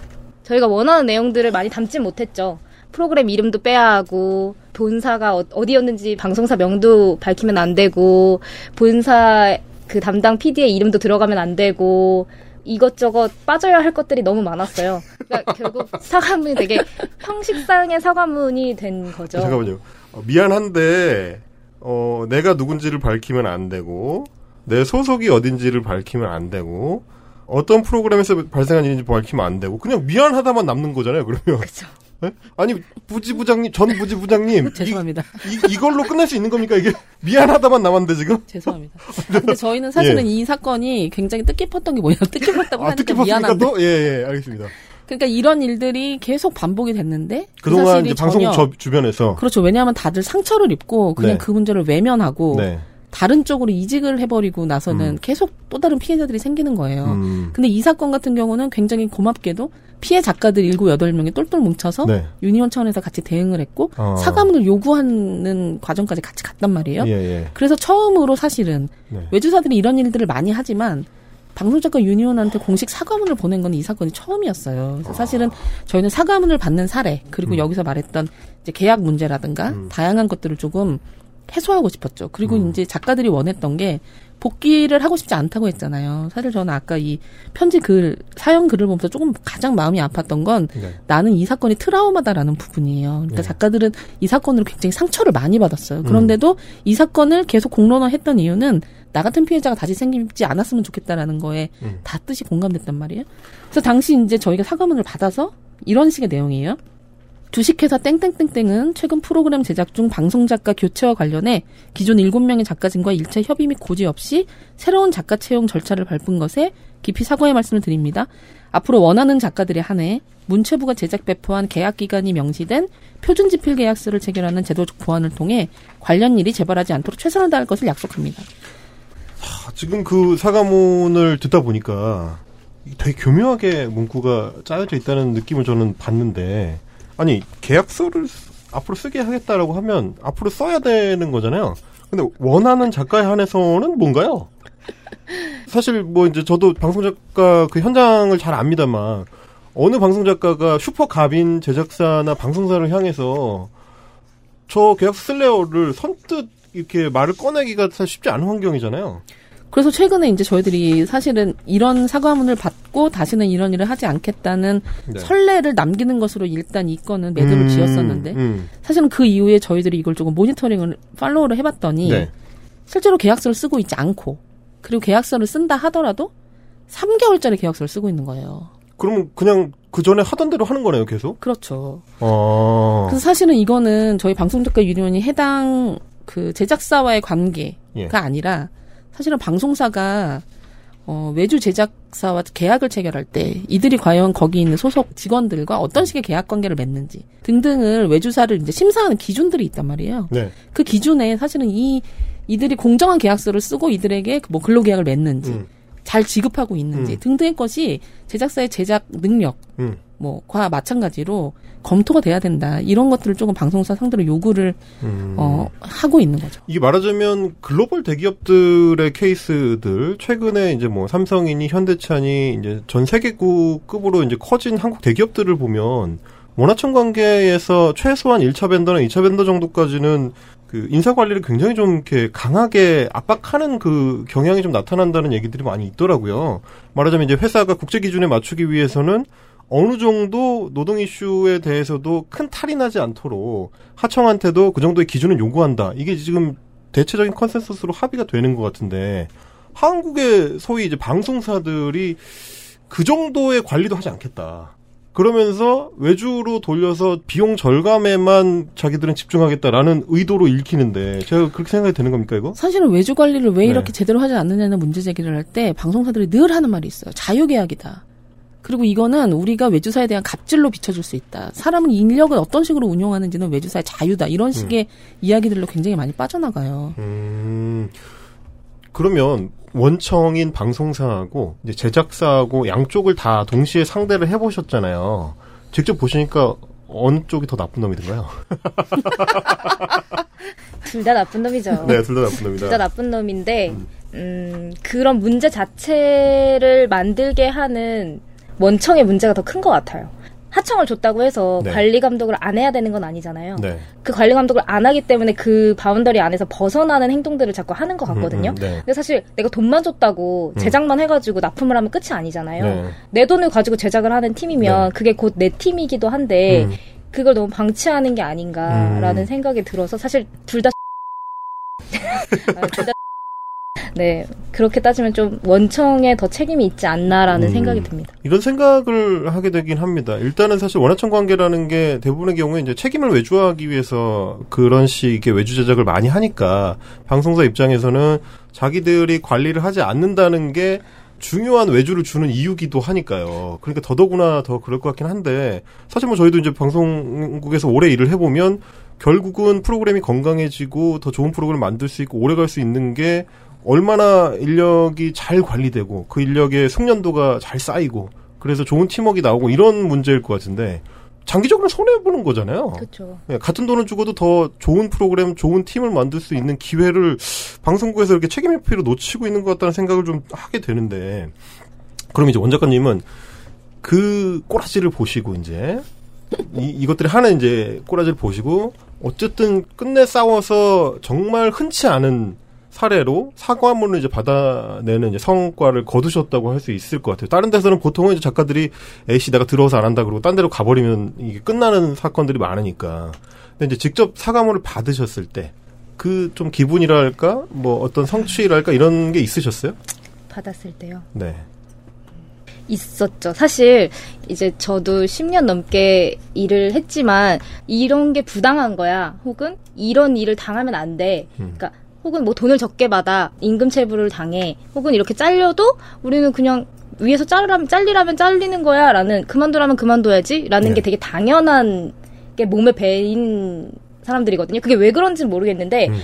저희가 원하는 내용들을 많이 담진 못했죠. 프로그램 이름도 빼야 하고 본사가 어- 어디였는지 방송사 명도 밝히면 안 되고 본사 그 담당 PD의 이름도 들어가면 안 되고 이것저것 빠져야 할 것들이 너무 많았어요. 그러니까 결국 사과문이 되게 형식상의 사과문이 된 거죠. 잠깐만요. 어, 미안한데 어, 내가 누군지를 밝히면 안 되고 내 소속이 어딘지를 밝히면 안 되고 어떤 프로그램에서 발생한 일인지 밝히면 안 되고 그냥 미안하다만 남는 거잖아요. 그러면 그쵸. 네? 아니 부지 부장님 전 부지 부장님 죄송합니다. 이, 걸로 끝낼 수 있는 겁니까 이게 미안하다만 남았는데 지금 죄송합니다. 근데 저희는 사실은 예. 이 사건이 굉장히 뜻깊었던 게 뭐냐. 뜻깊었다고 아 하니까 뜻깊었습니까 미안한데. 또? 예, 예, 알겠습니다. 그러니까 이런 일들이 계속 반복이 됐는데 그 그동안 이제 방송 저, 주변에서 그렇죠. 왜냐하면 다들 상처를 입고 그냥 네. 그 문제를 외면하고 네. 다른 쪽으로 이직을 해버리고 나서는 음. 계속 또 다른 피해자들이 생기는 거예요. 음. 근데 이 사건 같은 경우는 굉장히 고맙게도 피해 작가들 7, 8명이 똘똘 뭉쳐서 네. 유니온 차원에서 같이 대응을 했고 어. 사과문을 요구하는 과정까지 같이 갔단 말이에요. 예, 예. 그래서 처음으로 사실은 네. 외주사들이 이런 일들을 많이 하지만 방송작가 유니온한테 공식 사과문을 보낸 건 이 사건이 처음이었어요. 그래서 사실은 저희는 사과문을 받는 사례 그리고 음. 여기서 말했던 이제 계약 문제라든가 음. 다양한 것들을 조금 해소하고 싶었죠. 그리고 음. 이제 작가들이 원했던 게 복귀를 하고 싶지 않다고 했잖아요. 사실 저는 아까 이 편지 글 사연 글을 보면서 조금 가장 마음이 아팠던 건 네. 나는 이 사건이 트라우마다라는 부분이에요. 그러니까 네. 작가들은 이 사건으로 굉장히 상처를 많이 받았어요. 그런데도 이 사건을 계속 공론화 했던 이유는 나 같은 피해자가 다시 생기지 않았으면 좋겠다라는 거에 음. 다 뜻이 공감됐단 말이에요. 그래서 당시 이제 저희가 사과문을 받아서 이런 식의 내용이에요. 주식회사 땡땡땡땡은 최근 프로그램 제작 중 방송 작가 교체와 관련해 기존 7명의 작가진과 일체 협의 및 고지 없이 새로운 작가 채용 절차를 밟은 것에 깊이 사과의 말씀을 드립니다. 앞으로 원하는 작가들에 한해 문체부가 제작 배포한 계약 기간이 명시된 표준 지필 계약서를 체결하는 제도적 보완을 통해 관련 일이 재발하지 않도록 최선을 다할 것을 약속합니다. 아, 지금 그 사과문을 듣다 보니까 되게 교묘하게 문구가 짜여져 있다는 느낌을 저는 받는데 아니 계약서를 쓰- 앞으로 쓰게 하겠다라고 하면 앞으로 써야 되는 거잖아요. 근데 원하는 작가에 한해서는 뭔가요? 사실 뭐 이제 저도 방송 작가 그 현장을 잘 압니다만 어느 방송 작가가 슈퍼 갑인 제작사나 방송사를 향해서 저 계약서 쓸래요를 선뜻 이렇게 말을 꺼내기가 사실 쉽지 않은 환경이잖아요. 그래서 최근에 이제 저희들이 사실은 이런 사과문을 받고 다시는 이런 일을 하지 않겠다는 네. 선례를 남기는 것으로 일단 이 건은 매듭을 음, 지었었는데 음. 사실은 그 이후에 저희들이 이걸 조금 모니터링을 팔로우를 해봤더니 네. 실제로 계약서를 쓰고 있지 않고 그리고 계약서를 쓴다 하더라도 3개월짜리 계약서를 쓰고 있는 거예요. 그러면 그냥 그 전에 하던 대로 하는 거네요, 계속. 그렇죠. 어. 그래서 사실은 이거는 저희 방송작가 유니온이 해당 그 제작사와의 관계가 예. 아니라 사실은 방송사가 어, 외주 제작사와 계약을 체결할 때 이들이 과연 거기 있는 소속 직원들과 어떤 식의 계약 관계를 맺는지 등등을 외주사를 이제 심사하는 기준들이 있단 말이에요. 네. 그 기준에 사실은 이 이들이 공정한 계약서를 쓰고 이들에게 그뭐 근로계약을 맺는지 음. 잘 지급하고 있는지 음. 등등의 것이 제작사의 제작 능력 음. 뭐과 마찬가지로 검토가 돼야 된다 이런 것들을 조금 방송사 상대로 요구를 음. 어, 하고 있는 거죠. 이게 말하자면 글로벌 대기업들의 케이스들 최근에 이제 뭐 삼성이니 현대차니 이제 전 세계국급으로 이제 커진 한국 대기업들을 보면 원화청 관계에서 최소한 1차 벤더나 2차 벤더 정도까지는 그 인사 관리를 굉장히 좀 이렇게 강하게 압박하는 그 경향이 좀 나타난다는 얘기들이 많이 있더라고요. 말하자면 이제 회사가 국제 기준에 맞추기 위해서는 어느 정도 노동 이슈에 대해서도 큰 탈이 나지 않도록 하청한테도 그 정도의 기준을 요구한다. 이게 지금 대체적인 컨센서스로 합의가 되는 것 같은데 한국의 소위 이제 방송사들이 그 정도의 관리도 하지 않겠다. 그러면서 외주로 돌려서 비용 절감에만 자기들은 집중하겠다라는 의도로 읽히는데 제가 그렇게 생각이 되는 겁니까 이거? 사실은 외주 관리를 왜 네. 이렇게 제대로 하지 않느냐는 문제 제기를 할 때 방송사들이 늘 하는 말이 있어요. 자유계약이다. 그리고 이거는 우리가 외주사에 대한 갑질로 비춰줄 수 있다. 사람은 인력을 어떤 식으로 운용하는지는 외주사의 자유다. 이런 식의 이야기들로 굉장히 많이 빠져나가요. 음, 그러면 원청인 방송사하고 이제 제작사하고 양쪽을 다 동시에 상대를 해보셨잖아요. 직접 보시니까 어느 쪽이 더 나쁜 놈이든가요? 둘 다 나쁜 놈이죠. 네, 둘 다 나쁜 놈이다. 둘 다 나쁜 놈인데 음, 그런 문제 자체를 만들게 하는 원청의 문제가 더 큰 것 같아요. 하청을 줬다고 해서 네. 관리 감독을 안 해야 되는 건 아니잖아요. 네. 그 관리 감독을 안 하기 때문에 그 boundary 안에서 벗어나는 행동들을 자꾸 하는 것 같거든요. 음, 음, 네. 근데 사실 내가 돈만 줬다고 제작만 해가지고 납품을 하면 끝이 아니잖아요. 네. 내 돈을 가지고 제작을 하는 팀이면 네. 그게 곧 내 팀이기도 한데 음. 그걸 너무 방치하는 게 아닌가라는 음. 생각이 들어서 사실 둘다 아, 둘다 네 그렇게 따지면 좀 원청에 더 책임이 있지 않나라는 음. 생각이 듭니다. 이런 생각을 하게 되긴 합니다. 일단은 사실 원하청 관계라는 게 대부분의 경우에 이제 책임을 외주화하기 위해서 그런 식의 외주 제작을 많이 하니까 방송사 입장에서는 자기들이 관리를 하지 않는다는 게 중요한 외주를 주는 이유기도 하니까요. 그러니까 더더구나 더 그럴 것 같긴 한데 사실 뭐 저희도 이제 방송국에서 오래 일을 해보면 결국은 프로그램이 건강해지고 더 좋은 프로그램을 만들 수 있고 오래 갈 수 있는 게 얼마나 인력이 잘 관리되고 그 인력의 숙련도가 잘 쌓이고 그래서 좋은 팀워크가 나오고 이런 문제일 것 같은데 장기적으로 손해 보는 거잖아요. 그렇죠. 예, 같은 돈을 주고도 더 좋은 프로그램, 좋은 팀을 만들 수 있는 기회를 방송국에서 이렇게 책임 회피로 놓치고 있는 것 같다는 생각을 좀 하게 되는데, 그럼 이제 원 작가님은 그 꼬라지를 보시고 이제 이, 이것들이 하는 이제 꼬라지를 보시고 어쨌든 끝내 싸워서 정말 흔치 않은 사례로 사과문을 이제 받아내는 이제 성과를 거두셨다고 할 수 있을 것 같아요. 다른 데서는 보통은 이제 작가들이 에이씨 내가 들어와서 안 한다 그러고 딴 데로 가버리면 이게 끝나는 사건들이 많으니까. 근데 이제 직접 사과문을 받으셨을 때 그 좀 기분이랄까 뭐 어떤 성취랄까 이런 게 있으셨어요? 받았을 때요. 네. 있었죠. 사실 이제 저도 10년 넘게 일을 했지만 이런 게 부당한 거야. 혹은 이런 일을 당하면 안 돼. 음. 그러니까 혹은 뭐 돈을 적게 받아 임금 체불을 당해. 혹은 이렇게 잘려도 우리는 그냥 위에서 자르라면 잘리라면 잘리는 거야라는 그만두라면 그만둬야지라는 네. 게 되게 당연한 게 몸에 배인 사람들이거든요. 그게 왜 그런지는 모르겠는데 음.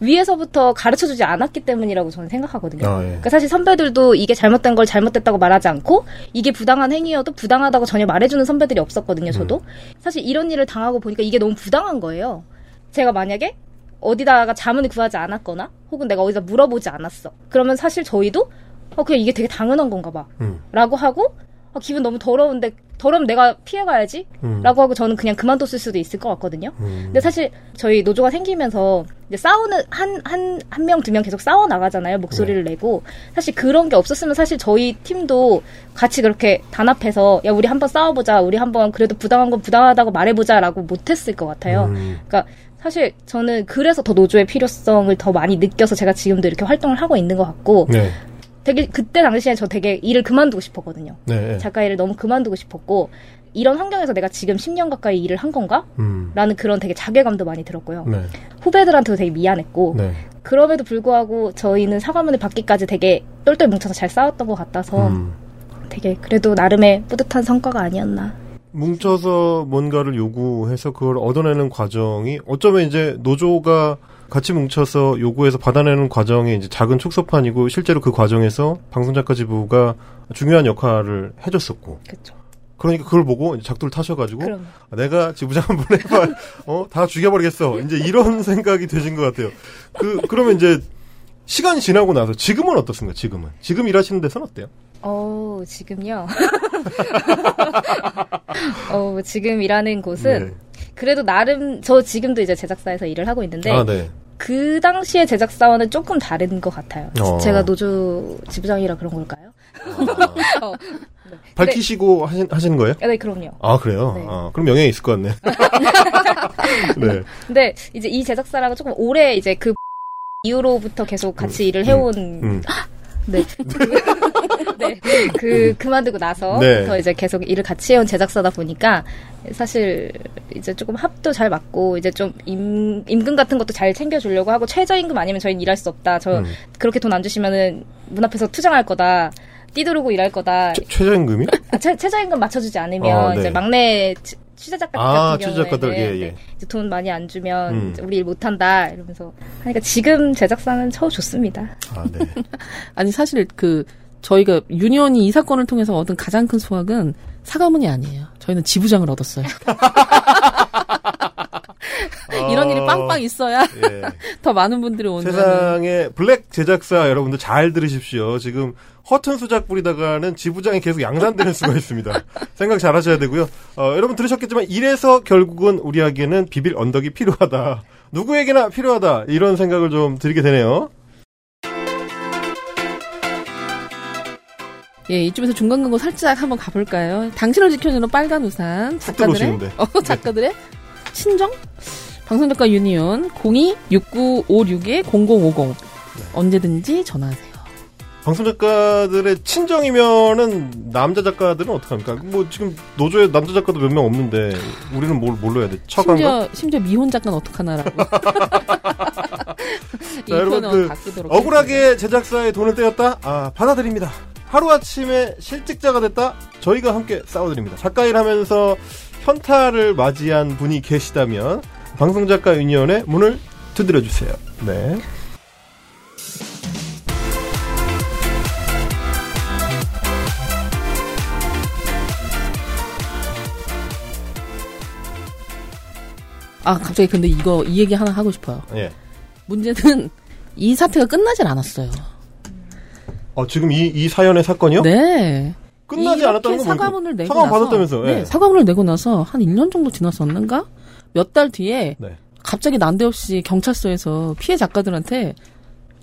위에서부터 가르쳐 주지 않았기 때문이라고 저는 생각하거든요. 아, 예. 그러니까 사실 선배들도 이게 잘못된 걸 잘못됐다고 말하지 않고 이게 부당한 행위여도 부당하다고 전혀 말해주는 선배들이 없었거든요. 저도 사실 이런 일을 당하고 보니까 이게 너무 부당한 거예요. 제가 만약에 어디다가 자문을 구하지 않았거나 혹은 내가 어디다 물어보지 않았어. 그러면 사실 저희도 어 그냥 이게 되게 당연한 건가 봐. 음. 라고 하고 아, 기분 너무 더러운데 더러면 내가 피해가야지 음. 라고 하고 저는 그냥 그만뒀을 수도 있을 것 같거든요. 음. 근데 사실 저희 노조가 생기면서 이제 싸우는 한 한 한 명 두 명 계속 싸워 나가잖아요 목소리를 네. 내고 사실 그런 게 없었으면 사실 저희 팀도 같이 그렇게 단합해서 야 우리 한번 싸워보자 우리 한번 그래도 부당한 건 부당하다고 말해보자라고 못했을 것 같아요. 음. 그러니까 사실 저는 그래서 더 노조의 필요성을 더 많이 느껴서 제가 지금도 이렇게 활동을 하고 있는 것 같고 네. 되게 그때 당시에 저 되게 일을 그만두고 싶었거든요. 네. 작가 일을 너무 그만두고 싶었고 이런 환경에서 내가 지금 10년 가까이 일을 한 건가? 음. 라는 그런 되게 자괴감도 많이 들었고요. 네. 후배들한테도 되게 미안했고 네. 그럼에도 불구하고 저희는 사과문을 받기까지 되게 똘똘 뭉쳐서 잘 싸웠던 것 같아서 음. 되게 그래도 나름의 뿌듯한 성과가 아니었나. 뭉쳐서 뭔가를 요구해서 그걸 얻어내는 과정이 어쩌면 이제 노조가 같이 뭉쳐서 요구해서 받아내는 과정이 이제 작은 촉소판이고 실제로 그 과정에서 방송작가 지부가 중요한 역할을 해줬었고. 그렇죠. 그러니까 그걸 보고 이제 작두를 타셔가지고 그럼. 아, 내가 지부장 한번 해봐 어다 죽여버리겠어. 이제 이런 생각이 드신 것 같아요. 그 그러면 이제 시간이 지나고 나서 지금은 어떻습니까 지금은 지금 일하시는 데서는 어때요 어 지금요. 어 지금 일하는 곳은 그래도 나름 저 지금도 이제 제작사에서 일을 하고 있는데 아 네. 그 당시의 제작사와는 조금 다른 것 같아요. 어. 제가 노조 지부장이라 그런 걸까요? 어. 밝히시고 하신, 하시는 거예요? 네, 그럼요. 아 그래요? 네. 아, 그럼 영향이 있을 것 같네. 네. 근데 이제 이 제작사랑 조금 오래 이제 그 이후로부터 계속 같이 일을 해온 음. 네. 네. 그, 그만두고 나서 네. 더 이제 계속 일을 같이 해온 제작사다 보니까 사실 이제 조금 합도 잘 맞고 이제 좀 임, 임금 같은 것도 잘 챙겨주려고 하고 최저임금 아니면 저희는 일할 수 없다. 저 음. 그렇게 돈 안 주시면은 문 앞에서 투정할 거다. 뛰두르고 일할 거다. 최, 최저임금이? 아, 최, 최저임금 맞춰주지 않으면 어, 네. 이제 막내 취- 취재 작가 아, 같은 경우에는 취재작가들, 예, 예. 이제 돈 많이 안 주면 음. 우리 일 못한다 이러면서 하니까 지금 제작사는 처우 좋습니다. 아, 네. 아니 사실 그 저희가 유니온이 이 사건을 통해서 얻은 가장 큰 수확은 사과문이 아니에요. 저희는 지부장을 얻었어요. 이런 일이 빵빵 있어야 예. 더 많은 분들이 오는. 세상에 블랙 제작사 여러분들 잘 들으십시오. 지금 허튼 수작 부리다가는 지부장이 계속 양산되는 수가 있습니다. 생각 잘 하셔야 되고요. 어, 여러분 들으셨겠지만 이래서 결국은 우리에게는 비빌 언덕이 필요하다. 누구에게나 필요하다. 이런 생각을 좀 드리게 되네요. 예, 이쯤에서 중간 광고 살짝 한번 가볼까요? 당신을 지켜주는 빨간 우산 작가들의. 어, 작가들의 친정 방송작가 유니온 02-6956-0050 언제든지 전화하세요. 방송 작가들의 친정이면은 남자 작가들은 어떡합니까? 뭐 지금 노조에 남자 작가도 몇 명 없는데 우리는 뭘 뭘로 해야 돼? 처간가? 심지어 심지어 미혼 작가는 어떡하나라고. 이 자, 여러분, 편은 그. 억울하게 제작사에 돈을 떼었다? 아, 받아들입니다. 하루 아침에 실직자가 됐다? 저희가 함께 싸워드립니다. 작가 일 하면서 현타를 맞이한 분이 계시다면 방송 작가 유니온의 문을 두드려 주세요. 네. 아 갑자기 근데 이거 이 얘기 하나 하고 싶어요. 예. 문제는 이 사태가 끝나질 않았어요. 어, 지금 이, 이 사연의 사건이요? 네. 끝나지 않았다는 건 사과문을 내고 사과문 나서 받았다면서, 예. 네, 사과문을 내고 나서 한 1년 정도 지났었는가? 몇 달 뒤에 네. 갑자기 난데없이 경찰서에서 피해 작가들한테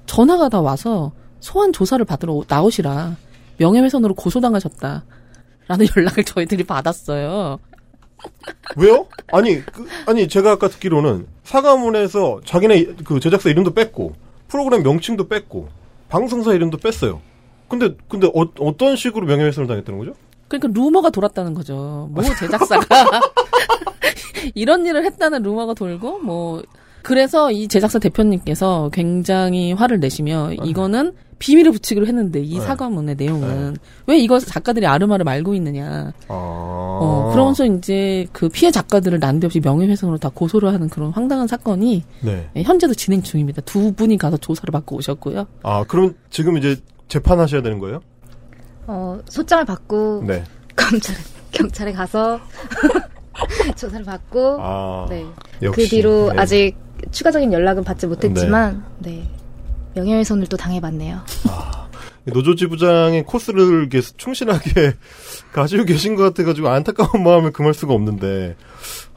전화가 다 와서 소환 조사를 받으러 오- 나오시라 명예훼손으로 고소당하셨다. 라는 연락을 저희들이 받았어요. 왜요? 아니, 그, 아니, 제가 아까 듣기로는 사과문에서 자기네 그 제작사 이름도 뺐고, 프로그램 명칭도 뺐고, 방송사 이름도 뺐어요. 근데, 근데 어, 떤 식으로 명예훼손을 당했다는 거죠? 그러니까 루머가 돌았다는 거죠. 모 제작사가 이런 일을 했다는 루머가 돌고 뭐 그래서 이 제작사 대표님께서 굉장히 화를 내시며 이거는 비밀을 붙이기로 했는데 이 네. 사과문의 내용은 왜 이거 작가들이 아름아름 알고 있느냐. 아. 어, 그러면서 이제 그 피해 작가들을 난데없이 명예훼손으로 다 고소를 하는 그런 황당한 사건이 네. 예, 현재도 진행 중입니다. 두 분이 가서 조사를 받고 오셨고요. 아, 그럼 지금 이제 재판하셔야 되는 거예요? 어, 소장을 받고 네. 검찰 경찰에 가서 조사를 받고 아. 네. 역시. 그 뒤로 네. 아직 추가적인 연락은 받지 못했지만 네. 명예훼손을 또 당해봤네요. 노조 지부장의 코스를 계속 충실하게 가지고 계신 것 같아가지고 안타까운 마음을 금할 수가 없는데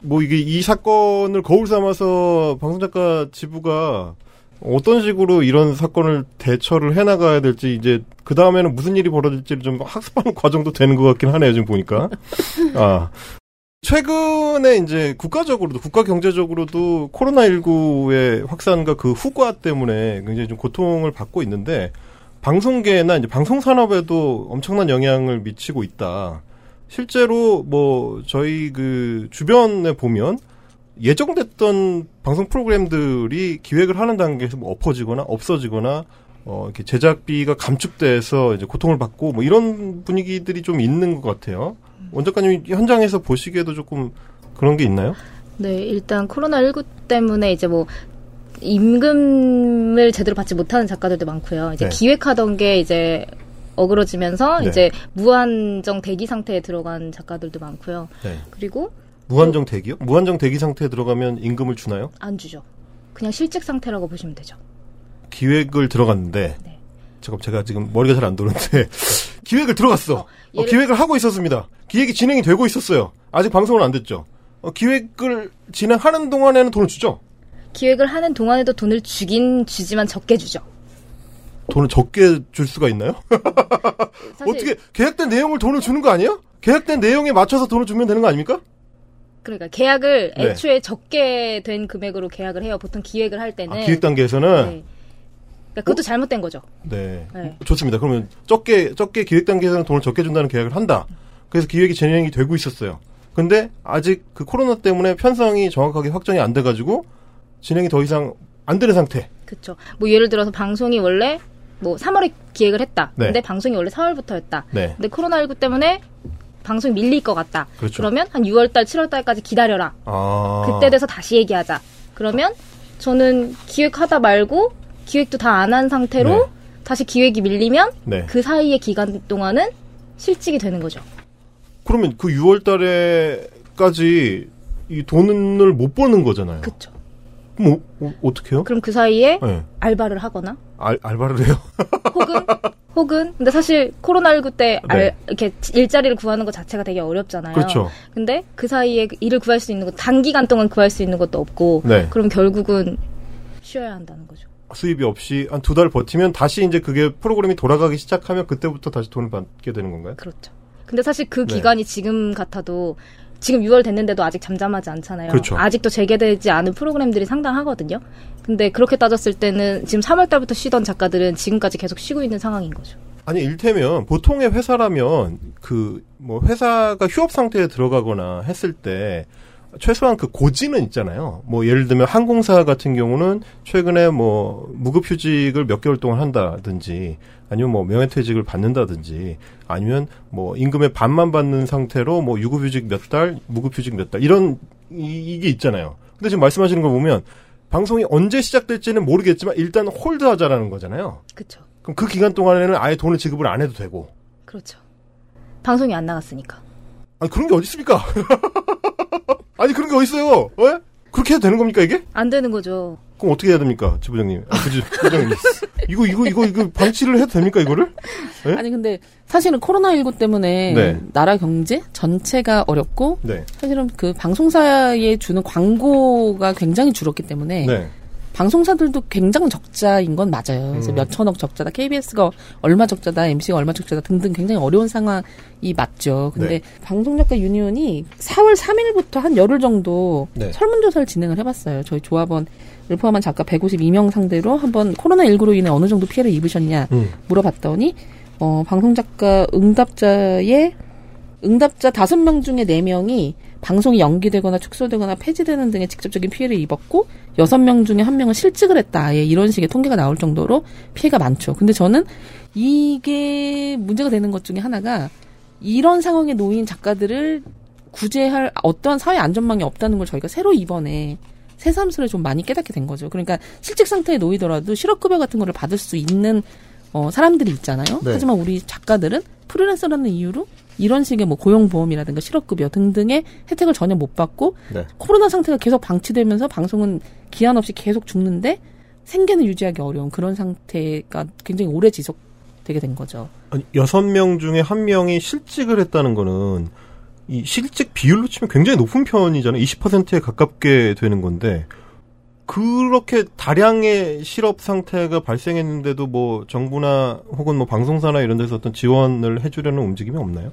뭐 이게 이 사건을 거울 삼아서 방송작가 지부가 어떤 식으로 이런 사건을 대처를 해나가야 될지 이제 그 다음에는 무슨 일이 벌어질지를 좀 학습하는 과정도 되는 것 같긴 하네요 지금 보니까 아 최근에 이제 국가적으로도 국가 경제적으로도 코로나19의 확산과 그 후과 때문에 굉장히 좀 고통을 받고 있는데 방송계나 이제 방송 산업에도 엄청난 영향을 미치고 있다. 실제로 뭐 저희 그 주변에 보면 예정됐던 방송 프로그램들이 기획을 하는 단계에서 뭐 엎어지거나 없어지거나 어 이렇게 제작비가 감축돼서 이제 고통을 받고 뭐 이런 분위기들이 좀 있는 것 같아요. 원 작가님 현장에서 보시기에도 조금 그런 게 있나요? 네, 일단 코로나19 때문에 이제 뭐 임금을 제대로 받지 못하는 작가들도 많고요. 이제 네. 기획하던 게 이제 어그러지면서 네. 이제 무한정 대기 상태에 들어간 작가들도 많고요. 네. 그리고 무한정 대기요? 무한정 대기 상태에 들어가면 임금을 주나요? 안 주죠. 그냥 실직 상태라고 보시면 되죠. 기획을 들어갔는데 네. 잠깐 제가 지금 머리가 잘 안 도는데 기획을 들어갔어. 어, 예를- 기획을 하고 있었습니다. 기획이 진행이 되고 있었어요. 아직 방송은 안 됐죠. 어, 기획을 진행하는 동안에는 돈을 주죠. 기획을 하는 동안에도 돈을 주긴 주지만 적게 주죠. 돈을 적게 줄 수가 있나요? 사실 어떻게 계약된 내용을 돈을 주는 거 아니에요? 계약된 내용에 맞춰서 돈을 주면 되는 거 아닙니까? 그러니까 계약을 네. 애초에 적게 된 금액으로 계약을 해요. 보통 기획을 할 때는 아, 기획 단계에서는 네. 그러니까 그것도 잘못된 거죠. 네. 네. 좋습니다. 그러면 적게 적게 기획 단계에서는 돈을 적게 준다는 계약을 한다. 그래서 기획이 진행이 되고 있었어요. 근데 아직 그 코로나 때문에 편성이 정확하게 확정이 안 돼가지고 진행이 더 이상 안 되는 상태. 그렇죠. 뭐 예를 들어서 방송이 원래 뭐 3월에 기획을 했다. 네. 근데 방송이 원래 4월부터였다. 네. 근데 코로나19 때문에 방송이 밀릴 것 같다. 그렇죠. 러면한 6월달, 7월달까지 기다려라. 아. 그때 돼서 다시 얘기하자. 그러면 저는 기획하다 말고 기획도 다 안 한 상태로 네. 다시 기획이 밀리면 네. 그 사이의 기간 동안은 실직이 되는 거죠. 그러면 그 6월 달에까지 이 돈을 못 버는 거잖아요. 그렇죠. 그럼 어, 어떻게 해요? 그럼 그 사이에 네. 알바를 하거나 알, 알바를 해요? 혹은 혹은 근데 사실 코로나19 때 알, 네. 이렇게 일자리를 구하는 것 자체가 되게 어렵잖아요. 그렇죠. 근데 그 사이에 일을 구할 수 있는 것 단기간 동안 구할 수 있는 것도 없고 네. 그럼 결국은 쉬어야 한다는 거죠. 수입이 없이 한 두 달 버티면 다시 이제 그게 프로그램이 돌아가기 시작하면 그때부터 다시 돈을 받게 되는 건가요? 그렇죠. 근데 사실 그 네. 기간이 지금 같아도 지금 6월 됐는데도 아직 잠잠하지 않잖아요. 그렇죠. 아직도 재개되지 않은 프로그램들이 상당하거든요. 근데 그렇게 따졌을 때는 지금 3월 달부터 쉬던 작가들은 지금까지 계속 쉬고 있는 상황인 거죠. 아니 일테면 보통의 회사라면 그 뭐 회사가 휴업 상태에 들어가거나 했을 때 최소한 그 고지는 있잖아요. 뭐 예를 들면 항공사 같은 경우는 최근에 뭐 무급 휴직을 몇 개월 동안 한다든지 아니면 뭐 명예퇴직을 받는다든지 아니면 뭐 임금의 반만 받는 상태로 뭐 유급 휴직 몇 달, 무급 휴직 몇 달 이런 이, 게 있잖아요. 근데 지금 말씀하시는 거 보면 방송이 언제 시작될지는 모르겠지만 일단 홀드하자라는 거잖아요. 그렇죠. 그럼 그 기간 동안에는 아예 돈을 지급을 안 해도 되고. 그렇죠. 방송이 안 나갔으니까. 아니, 그런 게 어디 있습니까? 아니, 그런 게 어딨어요? 왜? 그렇게 해도 되는 겁니까, 이게? 안 되는 거죠. 그럼 어떻게 해야 됩니까, 지부장님? 아, 부지, 부장님. 이거, 이거, 이거, 이거, 방치를 해도 됩니까, 이거를? 네? 아니 근데 사실은 코로나 19 때문에 네. 나라 경제 전체가 어렵고 네. 사실은 그 방송사에 주는 광고가 굉장히 줄었기 때문에 네. 방송사들도 굉장히 적자인 건 맞아요. 그래서 음. 몇 천억 적자다, KBS가 얼마 적자다, MC가 얼마 적자다 등등 굉장히 어려운 상황이 맞죠. 근데 네. 방송작가 유니온이 4월 3일부터 한 열흘 정도 네. 설문조사를 진행을 해봤어요. 저희 조합원을 포함한 작가 152명 상대로 한번 코로나19로 인해 어느 정도 피해를 입으셨냐 음. 물어봤더니 어, 방송작가 응답자의 응답자 다섯 명 중에 네 명이 방송이 연기되거나 축소되거나 폐지되는 등의 직접적인 피해를 입었고 여섯 명 중에 한 명은 실직을 했다. 아예 이런 식의 통계가 나올 정도로 피해가 많죠. 근데 저는 이게 문제가 되는 것 중에 하나가 이런 상황에 놓인 작가들을 구제할 어떠한 사회 안전망이 없다는 걸 저희가 새로 이번에 새삼스레 좀 많이 깨닫게 된 거죠. 그러니까 실직 상태에 놓이더라도 실업급여 같은 거를 받을 수 있는 어, 사람들이 있잖아요. 네. 하지만 우리 작가들은 프리랜서라는 이유로 이런 식의 뭐 고용보험이라든가 실업급여 등등의 혜택을 전혀 못 받고 네. 코로나 상태가 계속 방치되면서 방송은 기한 없이 계속 죽는데 생계는 유지하기 어려운 그런 상태가 굉장히 오래 지속되게 된 거죠. 아니, 여섯 명 중에 한 명이 실직을 했다는 거는 이 실직 비율로 치면 굉장히 높은 편이잖아요. 20%에 가깝게 되는 건데 그렇게 다량의 실업 상태가 발생했는데도 뭐 정부나 혹은 뭐 방송사나 이런 데서 어떤 지원을 해주려는 움직임이 없나요?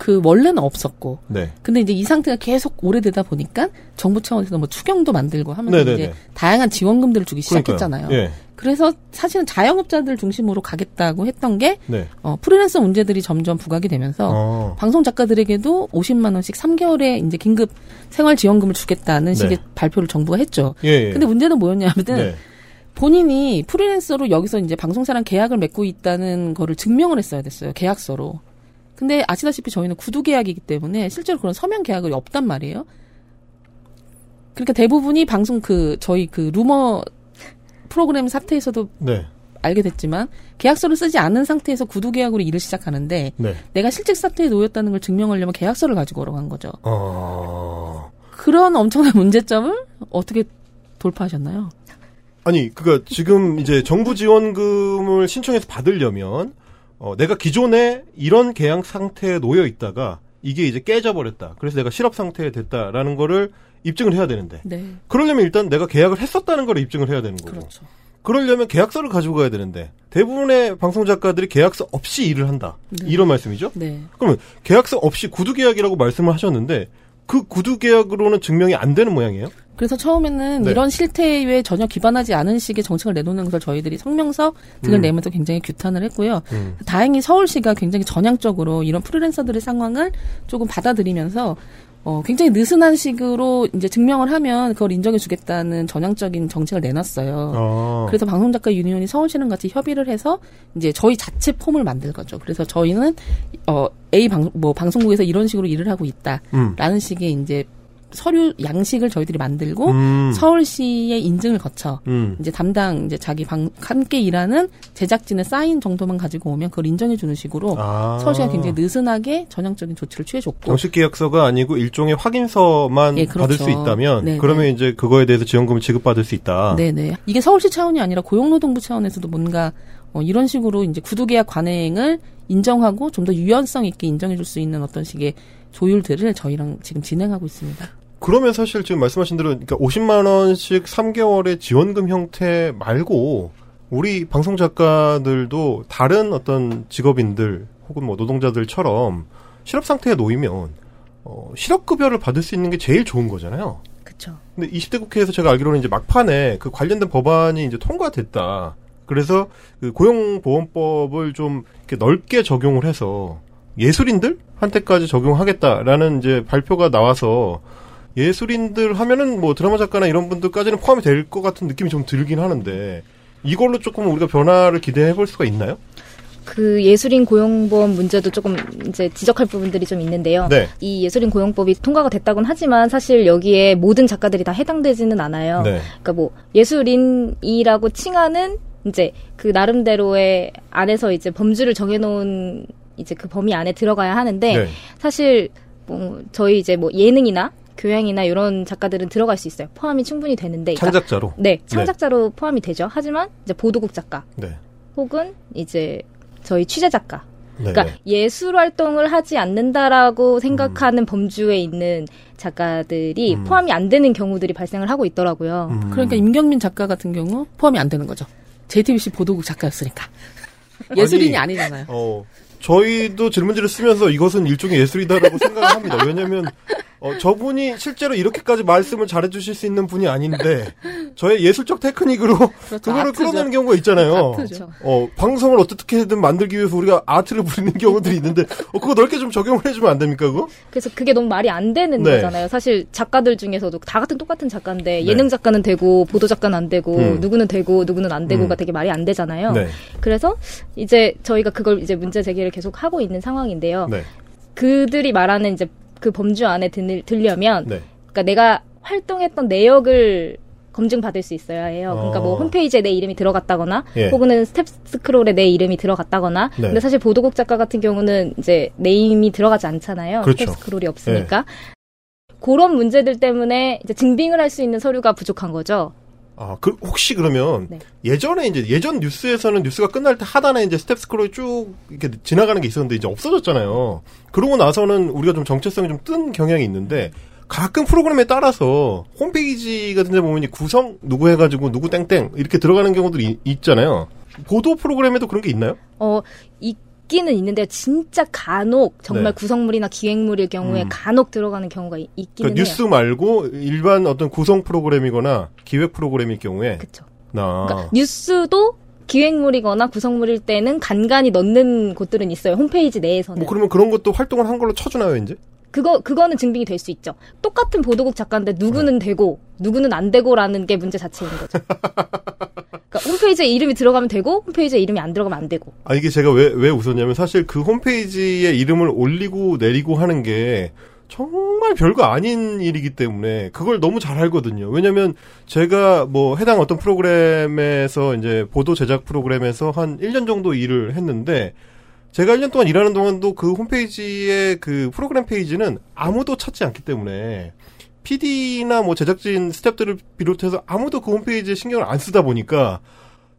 그 원래는 없었고 네. 근데 이제 이 상태가 계속 오래되다 보니까 정부 차원에서 뭐 추경도 만들고 하면서 네네네. 이제 다양한 지원금들을 주기 시작했잖아요. 예. 그래서 사실은 자영업자들 중심으로 가겠다고 했던 게 네. 어, 프리랜서 문제들이 점점 부각이 되면서 어. 방송 작가들에게도 50만 원씩 3개월에 이제 긴급 생활 지원금을 주겠다는 식의 네. 발표를 정부가 했죠. 예, 예. 근데 문제는 뭐였냐면은 네. 본인이 프리랜서로 여기서 이제 방송사랑 계약을 맺고 있다는 거를 증명을 했어야 됐어요. 계약서로. 근데 아시다시피 저희는 구두 계약이기 때문에 실제로 그런 서면 계약이 없단 말이에요. 그러니까 대부분이 방송 그 저희 그 루머 프로그램 사태에서도 네. 알게 됐지만 계약서를 쓰지 않은 상태에서 구두 계약으로 일을 시작하는데 네. 내가 실직 사태에 놓였다는 걸 증명하려면 계약서를 가지고 오라고 한 거죠. 어. 그런 엄청난 문제점을 어떻게 돌파하셨나요? 아니, 그니까 지금 이제 정부 지원금을 신청해서 받으려면 어, 내가 기존에 이런 계약 상태에 놓여 있다가 이게 이제 깨져버렸다. 그래서 내가 실업 상태에 됐다라는 거를 입증을 해야 되는데 네. 그러려면 일단 내가 계약을 했었다는 걸 입증을 해야 되는 거고 그렇죠. 그러려면 계약서를 가지고 가야 되는데 대부분의 방송 작가들이 계약서 없이 일을 한다. 네. 이런 말씀이죠? 네. 그러면 계약서 없이 구두 계약이라고 말씀을 하셨는데 그 구두 계약으로는 증명이 안 되는 모양이에요? 그래서 처음에는 네. 이런 실태에 전혀 기반하지 않은 식의 정책을 내놓는 것을 저희들이 성명서 등을 음. 내면서 굉장히 규탄을 했고요. 음. 다행히 서울시가 굉장히 전향적으로 이런 프리랜서들의 상황을 조금 받아들이면서 어, 굉장히 느슨한 식으로 이제 증명을 하면 그걸 인정해 주겠다는 전향적인 정책을 내놨어요. 아. 그래서 방송작가 유니온이 서울시랑 같이 협의를 해서 이제 저희 자체 폼을 만들 거죠. 그래서 저희는 어 A 방 뭐 방송국에서 이런 식으로 일을 하고 있다라는 음. 식의 이제 서류 양식을 저희들이 만들고 음. 서울시의 인증을 거쳐 음. 이제 담당 이제 자기 방 함께 일하는 제작진의 사인 정도만 가지고 오면 그걸 인정해 주는 식으로 아. 서울시가 굉장히 느슨하게 전향적인 조치를 취해줬고 정식 계약서가 아니고 일종의 확인서만 예, 그렇죠. 받을 수 있다면 네, 그러면 네. 이제 그거에 대해서 지원금을 지급받을 수 있다. 네네. 이게 서울시 차원이 아니라 고용노동부 차원에서도 뭔가 어, 이런 식으로 이제 구두계약 관행을 인정하고 좀 더 유연성 있게 인정해 줄 수 있는 어떤 식의 조율들을 저희랑 지금 진행하고 있습니다. 그러면 사실 지금 말씀하신 대로 그러니까 50만 원씩 3개월의 지원금 형태 말고 우리 방송 작가들도 다른 어떤 직업인들 혹은 뭐 노동자들처럼 실업 상태에 놓이면 어, 실업 급여를 받을 수 있는 게 제일 좋은 거잖아요. 그렇죠. 근데 20대 국회에서 제가 알기로는 이제 막판에 그 관련된 법안이 이제 통과됐다. 그래서 그 고용보험법을 좀 이렇게 넓게 적용을 해서 예술인들 한테까지 적용하겠다라는 이제 발표가 나와서 예술인들 하면은 뭐 드라마 작가나 이런 분들까지는 포함이 될 것 같은 느낌이 좀 들긴 하는데 이걸로 조금 우리가 변화를 기대해 볼 수가 있나요? 그 예술인 고용보험 문제도 조금 이제 지적할 부분들이 좀 있는데요. 네. 이 예술인 고용법이 통과가 됐다곤 하지만 사실 여기에 모든 작가들이 다 해당되지는 않아요. 네. 그러니까 뭐 예술인이라고 칭하는 이제 그 나름대로의 안에서 이제 범주를 정해놓은 이제 그 범위 안에 들어가야 하는데 네. 사실 뭐 저희 이제 뭐 예능이나 교양이나 이런 작가들은 들어갈 수 있어요. 포함이 충분히 되는데. 그러니까 창작자로. 네, 창작자로 포함이 되죠. 하지만 이제 보도국 작가 네. 혹은 이제 저희 취재 작가. 네. 그러니까 예술 활동을 하지 않는다라고 생각하는 범주에 있는 작가들이 음. 포함이 안 되는 경우들이 발생을 하고 있더라고요. 음. 그러니까 임경민 작가 같은 경우 포함이 안 되는 거죠. JTBC 보도국 작가였으니까. 예술인이 아니, 아니잖아요. 어, 저희도 질문지를 쓰면서 이것은 일종의 예술이다라고 생각을 합니다. 왜냐면, 어, 저분이 실제로 이렇게까지 말씀을 잘해주실 수 있는 분이 아닌데 저의 예술적 테크닉으로 그렇죠. 아트죠. 끌어내는 경우가 있잖아요. 아트죠. 어, 방송을 어떻게든 만들기 위해서 우리가 아트를 부리는 경우들이 있는데 어, 그거 넓게 좀 적용을 해주면 안 됩니까 그거? 그래서 그게 너무 말이 안 되는 네. 거잖아요. 사실 작가들 중에서도 다 같은 똑같은 작가인데 네. 예능 작가는 되고 보도 작가는 안 되고 음. 누구는 되고 누구는 안 되고가 음. 되게 말이 안 되잖아요. 네. 그래서 이제 저희가 그걸 이제 문제 제기를 계속 하고 있는 상황인데요. 네. 그들이 말하는 이제 그 범주 안에 들, 들려면 네. 그러니까 내가 활동했던 내역을 검증받을 수 있어야 해요. 그러니까 뭐 어. 홈페이지에 내 이름이 들어갔다거나 예. 혹은 스텝 스크롤에 내 이름이 들어갔다거나. 네. 근데 사실 보도국 작가 같은 경우는 이제 name이 들어가지 않잖아요. 그렇죠. 스텝 스크롤이 없으니까. 그런 문제들 때문에 이제 증빙을 할 수 있는 서류가 부족한 거죠. 아, 그, 혹시 그러면 네. 예전에 이제 예전 뉴스에서는 뉴스가 끝날 때 하단에 이제 스텝 스크롤이 쭉 이렇게 지나가는 게 있었는데 이제 없어졌잖아요. 그러고 나서는 우리가 좀 정체성이 좀 뜬 경향이 있는데 가끔 프로그램에 따라서 홈페이지 같은 데 보면 이 구성 누구 해 가지고 누구 땡땡 이렇게 들어가는 경우들이 이- 있잖아요. 보도 프로그램에도 그런 게 있나요? 어, 있 기는 있는데 진짜 간혹 정말 네. 구성물이나 기획물일 경우에 음. 간혹 들어가는 경우가 이- 있기는 그러니까 해요. 뉴스 말고 일반 어떤 구성 프로그램이거나 기획 프로그램일 경우에. 나 그러니까 뉴스도 기획물이거나 구성물일 때는 간간히 넣는 곳들은 있어요. 홈페이지 내에서는. 뭐 그러면 그런 것도 활동을 한 걸로 쳐주나요 이제? 그거 그거는 증빙이 될 수 있죠. 똑같은 보도국 작가인데 누구는 네. 되고 누구는 안 되고라는 게 문제 자체인 거죠. 그러니까 홈페이지에 이름이 들어가면 되고 홈페이지에 이름이 안 들어가면 안 되고. 아, 이게 제가 왜, 왜 웃었냐면 사실 그 홈페이지에 이름을 올리고 내리고 하는 게 정말 별거 아닌 일이기 때문에 그걸 너무 잘 알거든요. 왜냐면 제가 뭐 해당 어떤 프로그램에서 이제 보도 제작 프로그램에서 한 1년 정도 일을 했는데 제가 1년 동안 일하는 동안도 그 홈페이지의 그 프로그램 페이지는 아무도 찾지 않기 때문에 PD나 뭐 제작진 스탭들을 비롯해서 아무도 그 홈페이지에 신경을 안 쓰다 보니까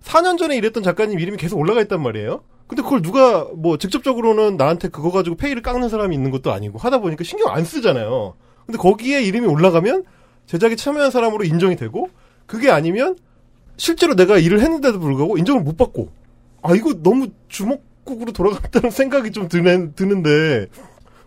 4년 전에 일했던 작가님 이름이 계속 올라가 있단 말이에요. 근데 그걸 누가 뭐 직접적으로는 나한테 그거 가지고 페이를 깎는 사람이 있는 것도 아니고 하다 보니까 신경 안 쓰잖아요. 근데 거기에 이름이 올라가면 제작에 참여한 사람으로 인정이 되고 그게 아니면 실제로 내가 일을 했는데도 불구하고 인정을 못 받고 아 이거 너무 주먹국으로 돌아갔다는 생각이 좀 드는, 드는데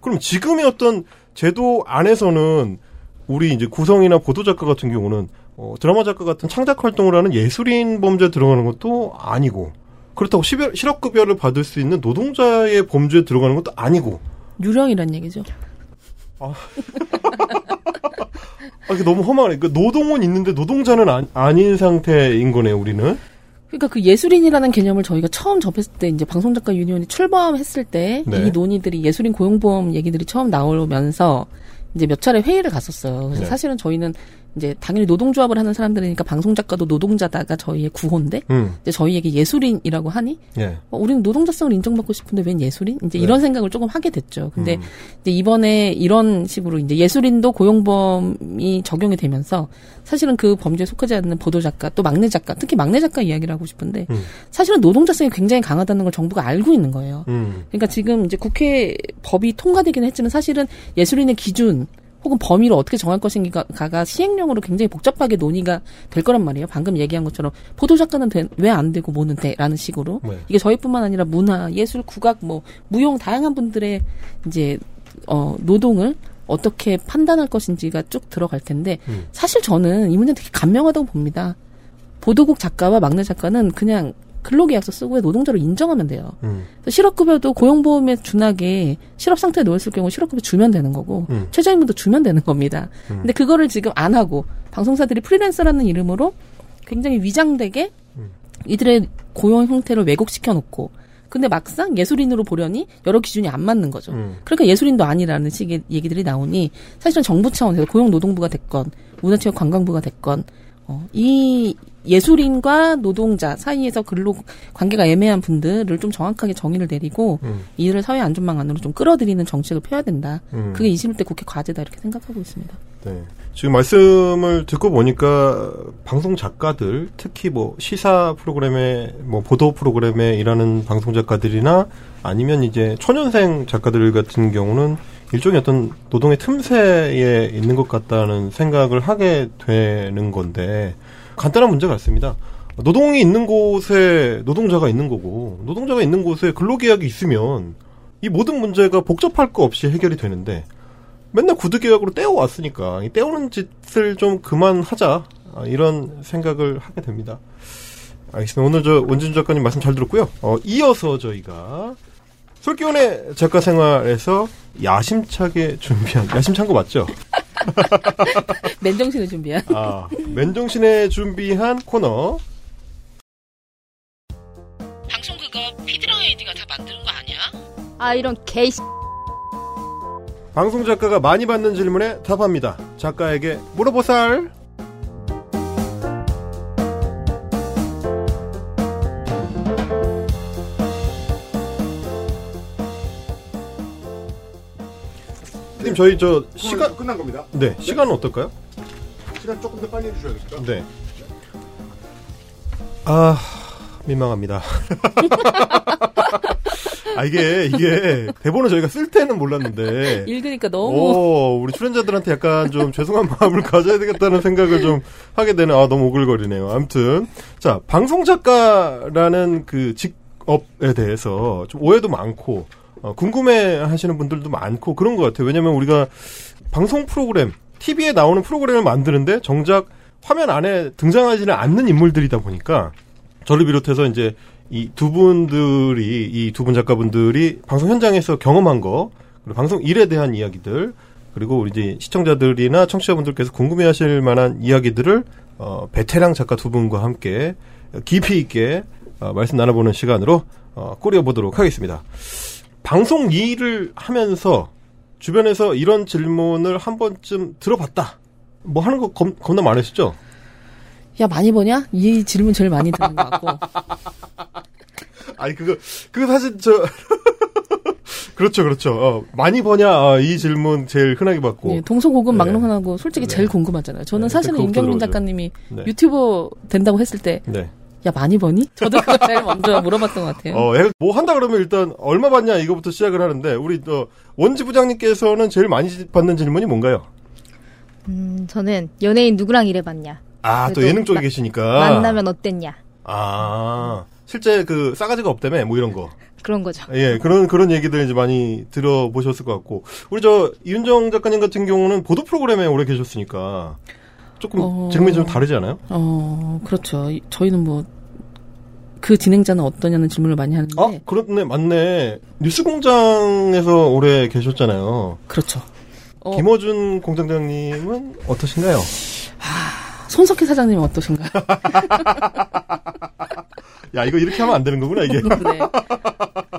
그럼 지금의 어떤 제도 안에서는 우리 이제 구성이나 보도 작가 같은 경우는 어, 드라마 작가 같은 창작 활동을 하는 예술인 범죄에 들어가는 것도 아니고 그렇다고 시별, 실업급여를 받을 수 있는 노동자의 범죄에 들어가는 것도 아니고 유령이란 얘기죠. 아, 이게 너무 험하네. 그 노동은 있는데 노동자는 아, 아닌 상태인 거네요, 우리는. 그러니까 그 예술인이라는 개념을 저희가 처음 접했을 때 이제 방송작가 유니온이 출범했을 때이 네. 논의들이 예술인 고용보험 얘기들이 처음 나오면서 이제 몇 차례 회의를 갔었어요. 그래서 네. 사실은 저희는 이제 당연히 노동조합을 하는 사람들이니까 방송 작가도 노동자다가 저희의 구호인데 음, 이제 저희에게 예술인이라고 하니 예. 어, 우리는 노동자성을 인정받고 싶은데 웬 예술인? 이제 네. 이런 생각을 조금 하게 됐죠. 근데 음. 이제 이번에 이런 식으로 이제 예술인도 고용범이 적용이 되면서 사실은 그 범죄에 속하지 않는 보도 작가 또 막내 작가 특히 막내 작가 이야기를 하고 싶은데 음. 사실은 노동자성이 굉장히 강하다는 걸 정부가 알고 있는 거예요. 음, 그러니까 지금 이제 국회 법이 통과되기는 했지만 사실은 예술인의 기준 혹은 범위를 어떻게 정할 것인가가 시행령으로 굉장히 복잡하게 논의가 될 거란 말이에요. 방금 얘기한 것처럼 보도 작가는 왜 안 되고 뭐는 돼라는 식으로 네. 이게 저희뿐만 아니라 문화, 예술, 국악, 뭐 무용 다양한 분들의 이제 어 노동을 어떻게 판단할 것인지가 쭉 들어갈 텐데 음. 사실 저는 이 문제 되게 간명하다고 봅니다. 보도국 작가와 막내 작가는 그냥 근로계약서 쓰고 노동자로 인정하면 돼요. 음, 실업급여도 고용보험에 준하게 실업 상태에 놓였을 경우 실업급여 주면 되는 거고 음. 최저임금도 주면 되는 겁니다. 음. 근데 그거를 지금 안 하고 방송사들이 프리랜서라는 이름으로 굉장히 위장되게 음. 이들의 고용 형태를 왜곡시켜 놓고 근데 막상 예술인으로 보려니 여러 기준이 안 맞는 거죠. 음. 그러니까 예술인도 아니라는 식의 얘기들이 나오니 사실은 정부 차원에서 고용노동부가 됐건 문화체육관광부가 됐건 어, 이 예술인과 노동자 사이에서 근로 관계가 애매한 분들을 좀 정확하게 정의를 내리고 음, 이들을 사회 안전망 안으로 좀 끌어들이는 정책을 펴야 된다. 음. 그게 21대 국회 과제다 이렇게 생각하고 있습니다. 네. 지금 말씀을 듣고 보니까 방송 작가들, 특히 뭐 시사 프로그램에, 뭐 보도 프로그램에 일하는 방송 작가들이나 아니면 이제 초년생 작가들 같은 경우는 일종의 어떤 노동의 틈새에 있는 것 같다는 생각을 하게 되는 건데 간단한 문제가 있습니다. 노동이 있는 곳에 노동자가 있는 거고 노동자가 있는 곳에 근로계약이 있으면 이 모든 문제가 복잡할 거 없이 해결이 되는데 맨날 구두계약으로 떼어왔으니까 이 떼오는 짓을 좀 그만하자 아, 이런 생각을 하게 됩니다. 알겠습니다. 오늘 저 원진주 작가님 말씀 잘 들었고요. 어, 이어서 저희가 솔기온의 작가 생활에서 야심차게 준비한 야심찬 거 맞죠? 맨정신을 준비한. 아, 맨정신에 준비한 코너 방송 그거 피드랑 AD가 다 만드는 거 아니야? 아 이런 개씨 방송 작가가 많이 받는 질문에 답합니다. 작가에게 물어보살. 님 저희 저 시간 시간 끝난 겁니다. 네 시간은 어떨까요? 시간 조금 더 빨리 해주셔야겠죠? 네. 아 민망합니다. 아 이게 이게 대본을 저희가 쓸 때는 몰랐는데 읽으니까 너무 오, 우리 출연자들한테 약간 좀 죄송한 마음을 가져야 되겠다는 생각을 좀 하게 되는, 아, 너무 오글거리네요. 아무튼. 자, 방송 작가라는 그 직업에 대해서 좀 오해도 많고, 어, 궁금해 하시는 분들도 많고 그런 것 같아요. 왜냐면 우리가 방송 프로그램, TV에 나오는 프로그램을 만드는데 정작 화면 안에 등장하지는 않는 인물들이다 보니까 저를 비롯해서 이제 이 두 분들이 이 두 분 작가분들이 방송 현장에서 경험한 거 그리고 방송 일에 대한 이야기들 그리고 우리 이제 시청자들이나 청취자분들께서 궁금해 하실 만한 이야기들을 어, 베테랑 작가 두 분과 함께 깊이 있게 어, 말씀 나눠보는 시간으로 어, 꾸려보도록 하겠습니다. 방송 일을 하면서 주변에서 이런 질문을 한 번쯤 들어봤다. 뭐 하는 거 겁, 겁나 많으시죠? 야 많이 버냐? 이 질문 제일 많이 듣는 것 같고 아니 그거 그거 사실 저 그렇죠 그렇죠 어, 많이 버냐 아, 이 질문 제일 흔하게 받고 예, 동서고금 네. 막론하고 솔직히 네. 제일 궁금하잖아요. 저는 네, 사실은 임경민. 작가님이 네. 유튜버 된다고 했을 때 네. 야 많이 버니? 저도 그거 제일 먼저 물어봤던 것 같아요. 어, 애가 뭐 한다 그러면 일단 얼마 받냐 이거부터 시작을 하는데 우리 또 원지 부장님께서는 제일 많이 받는 질문이 뭔가요? 음, 저는 연예인 누구랑 일해봤냐 아 또 예능 쪽에 마- 계시니까 만나면 어땠냐 아 실제 그 싸가지가 없다며 뭐 이런 거. 그런 거죠. 예, 그런, 그런 얘기들 이제 많이 들어보셨을 것 같고. 우리 저, 이윤정 작가님 같은 경우는 보도 프로그램에 오래 계셨으니까. 조금 어. 질문이 좀 다르지 않아요? 어 그렇죠. 이- 저희는 뭐 그 진행자는 어떠냐는 질문을 많이 하는데 아, 그렇네, 맞네. 뉴스 공장에서 오래 계셨잖아요. 그렇죠. 어, 김어준 공장장님은 어떠신가요? 손석희 사장님은 어떠신가요? 야, 이거 이렇게 하면 안 되는 거구나, 이게. 네.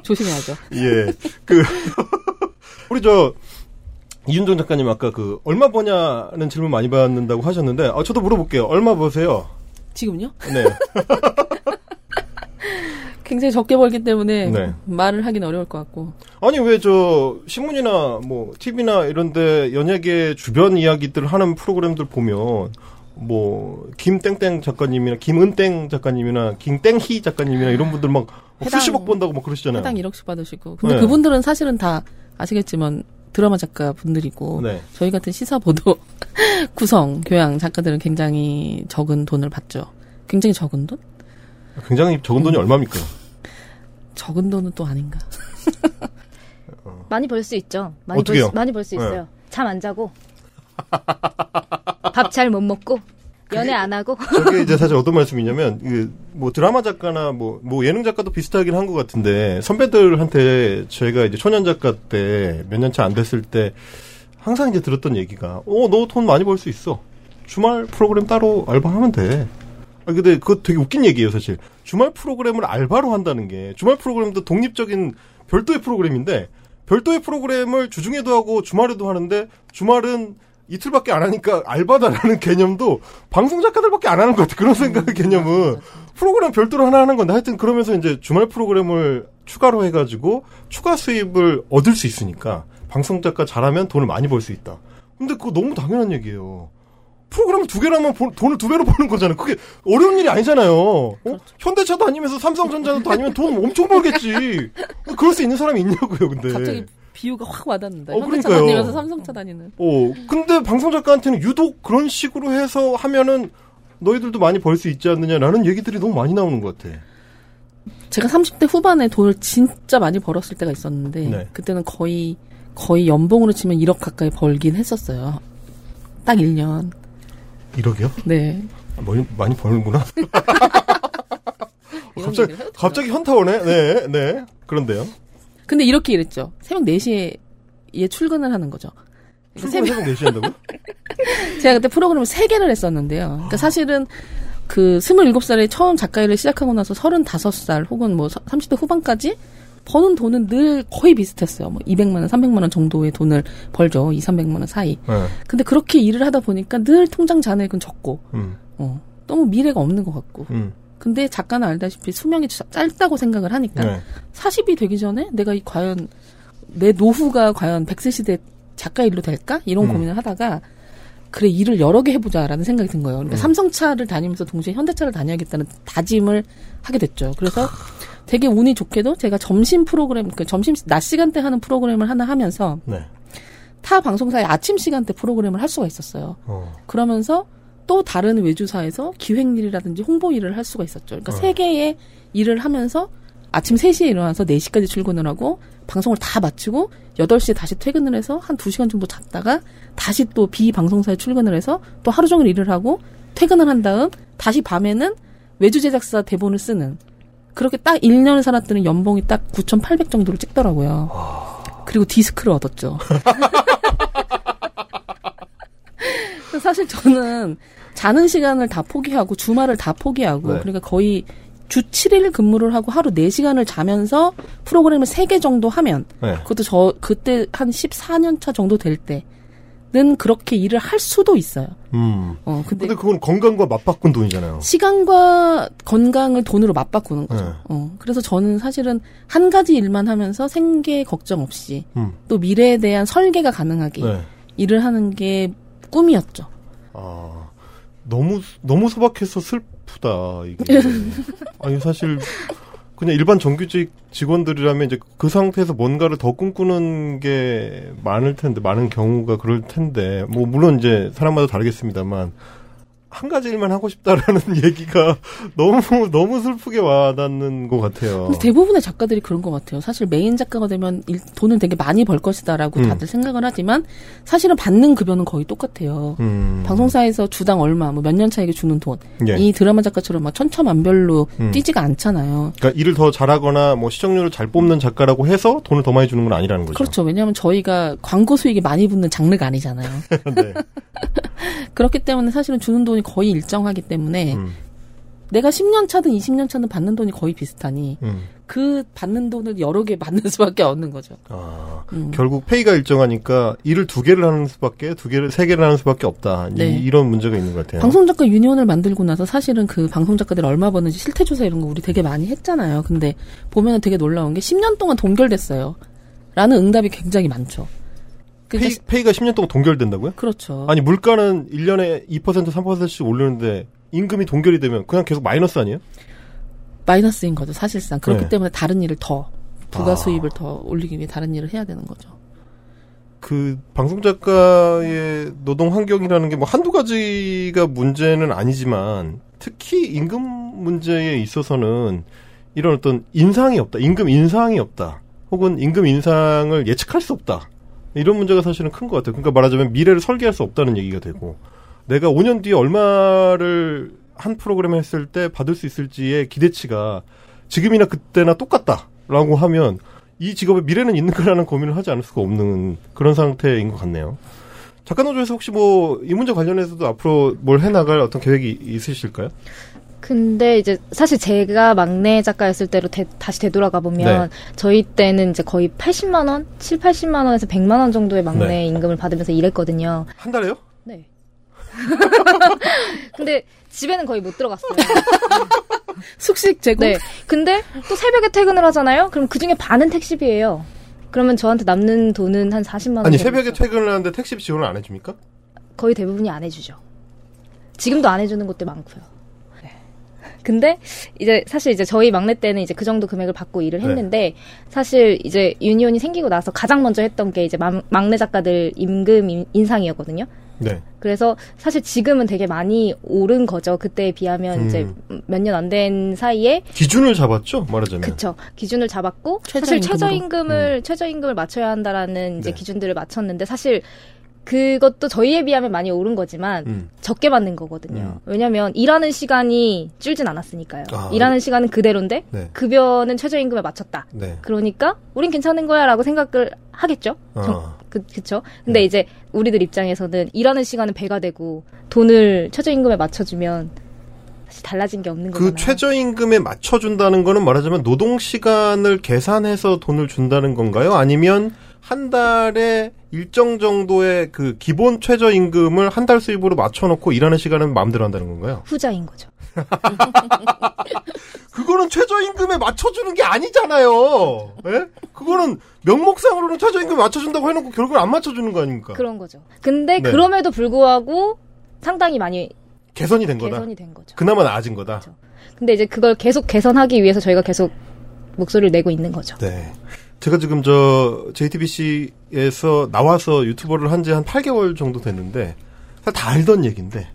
조심해야죠. 예. 그, 우리 저, 이윤정 작가님 아까 그, 얼마 버냐는 질문 많이 받는다고 하셨는데, 아, 저도 물어볼게요. 얼마 버세요? 지금요? 네. 굉장히 적게 벌기 때문에 네. 말을 하긴 어려울 것 같고. 아니 왜 저 신문이나 뭐 TV나 이런데 연예계 주변 이야기들 하는 프로그램들 보면 뭐 김땡땡 작가님이나 김은땡 작가님이나 김땡희 작가님이나 이런 분들 막 해당- 수십억 번다고 막 그러시잖아요. 해당 1억씩 받으시고. 근데 네. 그분들은 사실은 다 아시겠지만 드라마 작가 분들이고 네. 저희 같은 시사 보도 구성 교양 작가들은 굉장히 적은 돈을 받죠. 굉장히 적은 돈? 굉장히 적은 돈이 얼마입니까? 적은 돈은 또 아닌가. 많이 벌 수 있죠. 많이 벌, 어떻게요? 수- 많이 벌수 네. 있어요. 잠안 자고 밥 잘 못 먹고 연애 안 하고 저게 이제 사실 어떤 말씀이냐면 그 뭐 드라마 작가나 뭐, 뭐 예능 작가도 비슷하긴 한 것 같은데 선배들한테 저희가 이제 초년 작가 때 몇 년 차 안 됐을 때 항상 이제 들었던 얘기가 어 너 돈 많이 벌 수 있어 주말 프로그램 따로 알바하면 돼. 아 근데 그거 되게 웃긴 얘기예요 사실 주말 프로그램을 알바로 한다는 게 주말 프로그램도 독립적인 별도의 프로그램인데 별도의 프로그램을 주중에도 하고 주말에도 하는데 주말은 이틀밖에 안 하니까 알바다라는 개념도 방송 작가들밖에 안 하는 것 같아. 그런 생각의 개념은 프로그램 별도로 하나 하는 건데 하여튼 그러면서 이제 주말 프로그램을 추가로 해가지고 추가 수입을 얻을 수 있으니까 방송 작가 잘하면 돈을 많이 벌 수 있다. 근데 그거 너무 당연한 얘기예요. 프로그램을 두 개로 하면 보- 돈을 두 배로 버는 거잖아요. 그게 어려운 일이 아니잖아요. 어? 현대차 다니면서 삼성전자도 다니면 돈 엄청 벌겠지. 그럴 수 있는 사람이 있냐고요, 근데. 갑자기 비유가 확 와닿는다. 어, 현대차 그러니까요. 다니면서 삼성차 다니는. 어, 근데 방송 작가한테는 유독 그런 식으로 해서 하면은 너희들도 많이 벌 수 있지 않느냐라는 얘기들이 너무 많이 나오는 것 같아. 제가 30대 후반에 돈을 진짜 많이 벌었을 때가 있었는데 네. 그때는 거의 거의 연봉으로 치면 1억 가까이 벌긴 했었어요. 딱 1년. 1억이요? 네. 많이, 많이 버는구나. 갑자기, 갑자기 현타 오네? 네, 네. 그런데요. 근데 이렇게 일했죠. 새벽 4시에 예, 출근을 하는 거죠. 출근 새벽 4시 한다고요? 제가 그때 프로그램을 3개를 했었는데요. 그러니까 사실은 그 27살에 처음 작가 일을 시작하고 나서 35살 혹은 뭐 30대 후반까지 버는 돈은 늘 거의 비슷했어요. 뭐 200만 원, 300만 원 정도의 돈을 벌죠. 2, 300만 원 사이. 네. 근데 그렇게 일을 하다 보니까 늘 통장 잔액은 적고 음, 어, 너무 미래가 없는 것 같고. 음. 근데 작가는 알다시피 수명이 자- 짧다고 생각을 하니까 네. 40이 되기 전에 내가 이 과연 내 노후가 과연 100세 시대 작가 일로 될까? 이런 음. 고민을 하다가 그래 일을 여러 개 해보자라는 생각이 든 거예요. 그러니까 음. 삼성차를 다니면서 동시에 현대차를 다녀야겠다는 다짐을 하게 됐죠. 그래서 되게 운이 좋게도 제가 점심 프로그램, 그 점심 낮 시간대 하는 프로그램을 하나 하면서 네. 타 방송사의 아침 시간대 프로그램을 할 수가 있었어요. 어. 그러면서 또 다른 외주사에서 기획 일이라든지 홍보 일을 할 수가 있었죠. 그러니까 어. 세 개의 일을 하면서 아침 3시에 일어나서 4시까지 출근을 하고 방송을 다 마치고 8시에 다시 퇴근을 해서 한 2시간 정도 잤다가 다시 또 비방송사에 출근을 해서 또 하루 종일 일을 하고 퇴근을 한 다음 다시 밤에는 외주 제작사 대본을 쓰는 그렇게 딱 1년을 살았더니 연봉이 딱 9,800 정도를 찍더라고요. 그리고 디스크를 얻었죠. 사실 저는 자는 시간을 다 포기하고 주말을 다 포기하고 네. 그러니까 거의 주 7일 근무를 하고 하루 4시간을 자면서 프로그램을 3개 정도 하면 네. 그것도 저 그때 한 14년 차 정도 될 때는 그렇게 일을 할 수도 있어요. 음. 어 근데, 근데 그건 건강과 맞바꾼 돈이잖아요. 시간과 건강을 돈으로 맞바꾸는 거죠. 네. 어 그래서 저는 사실은 한 가지 일만 하면서 생계 걱정 없이 음. 또 미래에 대한 설계가 가능하게 네. 일을 하는 게 꿈이었죠. 아, 너무, 너무 소박해서 슬 프다, 이게. 아니, 사실, 그냥 일반 정규직 직원들이라면 이제 그 상태에서 뭔가를 더 꿈꾸는 게 많을 텐데, 많은 경우가 그럴 텐데, 뭐, 물론 이제 사람마다 다르겠습니다만, 한 가지 일만 하고 싶다라는 얘기가 너무, 너무 슬프게 와닿는 것 같아요. 근데 대부분의 작가들이 그런 것 같아요. 사실 메인 작가가 되면 일- 돈을 되게 많이 벌 것이다라고 음. 다들 생각을 하지만 사실은 받는 급여는 거의 똑같아요. 음. 방송사에서 주당 얼마, 뭐 몇 년 차에게 주는 돈. 예. 이 드라마 작가처럼 막 천차만별로 음. 뛰지가 않잖아요. 그러니까 일을 더 잘하거나 뭐 시청률을 잘 뽑는 작가라고 해서 돈을 더 많이 주는 건 아니라는 거죠. 그렇죠. 왜냐하면 저희가 광고 수익이 많이 붙는 장르가 아니잖아요. 네. 그렇기 때문에 사실은 주는 돈이 거의 일정하기 때문에 음, 내가 10년 차든 20년 차든 받는 돈이 거의 비슷하니 음. 그 받는 돈을 여러 개 받는 수밖에 없는 거죠. 아, 음. 결국 페이가 일정하니까 일을 두 개를 하는 수밖에 두 개를 세 개를 하는 수밖에 없다. 네. 이, 런 문제가 있는 것 같아요. 방송 작가 유니온을 만들고 나서 사실은 그 방송 작가들이 얼마 버는지 실태 조사 이런 거 우리 되게 많이 했잖아요. 근데 보면은 되게 놀라운 게 10년 동안 동결됐어요. 라는 응답이 굉장히 많죠. 그러니까 페이, 페이가 10년 동안 동결된다고요? 그렇죠. 아니 물가는 1년에 2% 3%씩 오르는데 임금이 동결이 되면 그냥 계속 마이너스 아니에요? 마이너스인 거죠, 사실상. 그렇기 네. 때문에 다른 일을 더, 부가 아. 수입을 더 올리기 위해 다른 일을 해야 되는 거죠. 그 방송 작가의 노동 환경이라는 게 뭐 한두 가지가 문제는 아니지만 특히 임금 문제에 있어서는 이런 어떤 인상이 없다. 임금 인상이 없다. 혹은 임금 인상을 예측할 수 없다. 이런 문제가 사실은 큰 것 같아요. 그러니까 말하자면 미래를 설계할 수 없다는 얘기가 되고 내가 5년 뒤에 얼마를 한 프로그램 했을 때 받을 수 있을지의 기대치가 지금이나 그때나 똑같다라고 하면 이 직업의 미래는 있는 거라는 고민을 하지 않을 수가 없는 그런 상태인 것 같네요. 작가노조에서 혹시 뭐 이 문제 관련해서도 앞으로 뭘 해나갈 어떤 계획이 있으실까요? 근데 이제 사실 제가 막내 작가였을 때로 되- 다시 되돌아가 보면 네. 저희 때는 이제 거의 80만 원, 7, 80만 원에서 100만 원 정도의 막내 네. 임금을 받으면서 일했거든요. 한 달에요? 네. 근데 집에는 거의 못 들어갔어요. 숙식 제공? 네. 근데 또 새벽에 퇴근을 하잖아요. 그럼 그 중에 반은 택시비예요. 그러면 저한테 남는 돈은 한 40만 원. 아니 새벽에. 퇴근을 하는데 택시비 지원을 안 해줍니까? 거의 대부분이 안 해주죠. 지금도 안 해주는 곳도 많고요. 네. 근데 이제 사실 이제 저희 막내 때는 이제 그 정도 금액을 받고 일을 네. 했는데 사실 이제 유니온이 생기고 나서 가장 먼저 했던 게 이제 막, 막내 작가들 임금 인- 인상이었거든요. 네. 그래서 사실 지금은 되게 많이 오른 거죠. 그때에 비하면 음. 이제 몇 년 안 된 사이에 기준을 잡았죠, 말하자면. 그쵸 기준을 잡았고 사실 최저임금으로. 최저임금을 최저임금을 맞춰야 한다라는 이제 네. 기준들을 맞췄는데 사실 그것도 저희에 비하면 많이 오른 거지만 음. 적게 받는 거거든요. 왜냐하면 일하는 시간이 줄진 않았으니까요. 아. 일하는 시간은 그대로인데 네. 급여는 최저임금에 맞췄다. 네. 그러니까 우린 괜찮은 거야라고 생각을 하겠죠. 정- 어. 그, 그쵸. 근데 네. 이제 우리들 입장에서는 일하는 시간은 배가 되고 돈을 최저임금에 맞춰주면 사실 달라진 게 없는 거잖아요. 그 최저임금에 맞춰준다는 거는 말하자면 노동 시간을 계산해서 돈을 준다는 건가요? 아니면 한 달에 일정 정도의 그 기본 최저 임금을 한 달 수입으로 맞춰놓고 일하는 시간은 마음대로 한다는 건가요? 후자인 거죠. 그거는 최저 임금에 맞춰주는 게 아니잖아요. 예? 그거는 명목상으로는 최저 임금 맞춰준다고 해놓고 결국은 안 맞춰주는 거 아닙니까? 그런 거죠. 근데 네. 그럼에도 불구하고 상당히 많이 개선이 된 거다. 개선이 된 거죠. 그나마 나아진 거다. 그렇죠. 근데 이제 그걸 계속 개선하기 위해서 저희가 계속 목소리를 내고 있는 거죠. 네. 제가 지금 저 JTBC에서 나와서 유튜버를 한지한 8개월 정도 됐는데 다 알던 얘기인데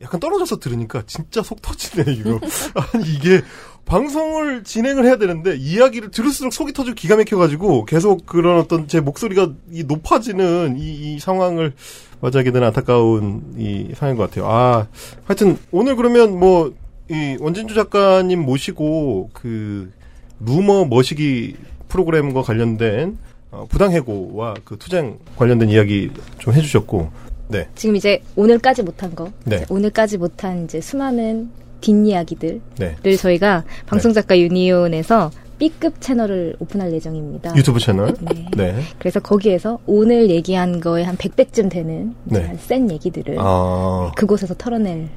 약간 떨어져서 들으니까 진짜 속 터지네 이거. 아니 이게 방송을 진행을 해야 되는데 이야기를 들을수록 속이 터지고 기가 막혀가지고 계속 그런 어떤 제 목소리가 이 높아지는 이, 이 상황을 맞이하게 되는 안타까운 이 상황인 것 같아요. 아 하여튼 오늘 그러면 뭐 이 원진주 작가님 모시고 그 루머 머시기 프로그램과 관련된 어, 부당해고와 그 투쟁 관련된 이야기 좀 해주셨고, 네, 지금 이제 오늘까지 못한 거, 네. 오늘까지 못한 이제 수많은 뒷이야기들을 네. 저희가 방송작가 유니온에서 B급 채널을 오픈할 예정입니다. 유튜브 채널, 네. 네, 그래서 거기에서 오늘 얘기한 거에 한 100배쯤 되는 네. 한센 얘기들을 아 그곳에서 털어낼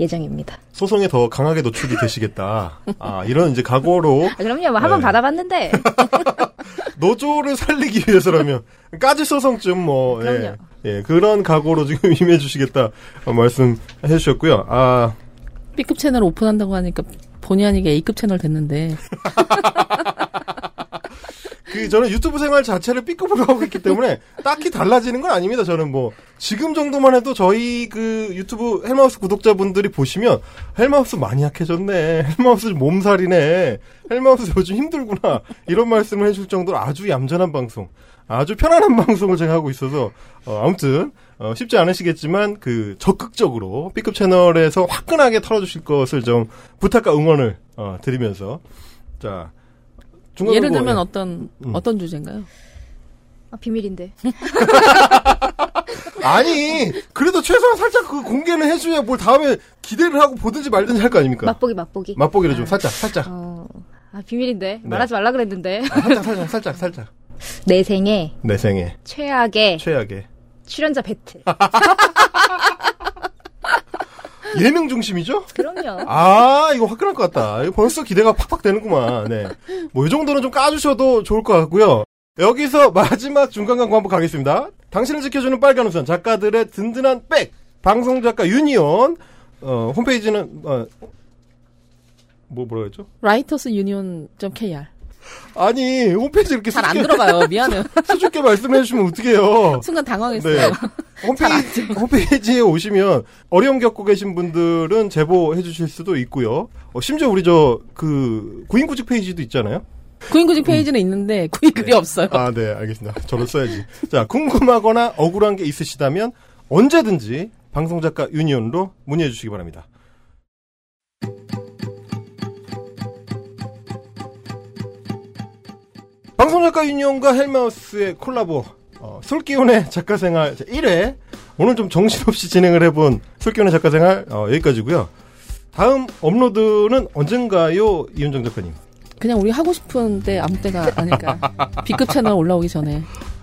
예정입니다. 소송에 더 강하게 노출이 되시겠다. 아 이런 이제 각오로 아, 그럼요. 뭐 한번 네. 받아봤는데. 노조를 살리기 위해서라면 까지 소송쯤 뭐 예, 그럼요. 예, 그런 각오로 지금 임해주시겠다 어, 말씀해 주셨고요. 아 B급 채널 오픈한다고 하니까 본의 아니게 A급 채널 됐는데 그 저는 유튜브 생활 자체를 B급으로 하고 있기 때문에 딱히 달라지는 건 아닙니다. 저는 뭐 지금 정도만 해도 저희 그 유튜브 헬마우스 구독자분들이 보시면 헬마우스 많이 약해졌네. 헬마우스 몸살이네. 헬마우스 요즘 힘들구나. 이런 말씀을 해줄 정도로 아주 얌전한 방송. 아주 편안한 방송을 제가 하고 있어서 어, 아무튼 어, 쉽지 않으시겠지만 그 적극적으로 B급 채널에서 화끈하게 털어주실 것을 좀 부탁과 응원을 어, 드리면서 자 예를 뭐, 들면 예. 어떤 음. 어떤 주제인가요? 아, 비밀인데. 아니 그래도 최소한 살짝 그 공개는 해줘야 뭘 다음에 기대를 하고 보든지 말든지 할 거 아닙니까? 맛보기, 맛보기. 맛보기를 좀 살짝 살짝 어, 아, 비밀인데. 네. 말하지 말라 그랬는데. 아, 살짝 살짝 살짝 살짝 내 생애 내 생애 최악의 최악의 출연자 배틀. 예능 중심이죠? 그럼요. 아 이거 화끈할 것 같다. 이거 벌써 기대가 팍팍 되는구만. 네. 뭐 이 정도는 좀 까주셔도 좋을 것 같고요. 여기서 마지막 중간 광고 한번 가겠습니다. 당신을 지켜주는 빨간 우산 작가들의 든든한 백 방송작가 유니온 어, 홈페이지는 어, 뭐 뭐라 했죠? writersunion.kr 아니 홈페이지 이렇게 잘 안 들어가요. 미안해요. 수줍게 말씀해 주시면 어떡해요. 순간 당황했어요. 네. 홈페이지, 홈페이지에 오시면 어려움 겪고 계신 분들은 제보해 주실 수도 있고요. 어, 심지어 우리 저 그 구인구직 페이지도 있잖아요. 구인구직 페이지는 있는데 구인 글이 없어요. 아, 네, 알겠습니다. 저도 써야지. 자, 궁금하거나 억울한 게 있으시다면 언제든지 방송작가 유니온으로 문의해 주시기 바랍니다. 방송작가 유니온과 헬마우스의 콜라보 어, 솔기운의 작가생활 1회 오늘 좀 정신없이 진행을 해본 솔기운의 작가생활 어, 여기까지고요. 다음 업로드는 언젠가요, 이윤정 작가님? 그냥 우리 하고 싶은데 아무 때가 아닐까. B급 채널 올라오기 전에.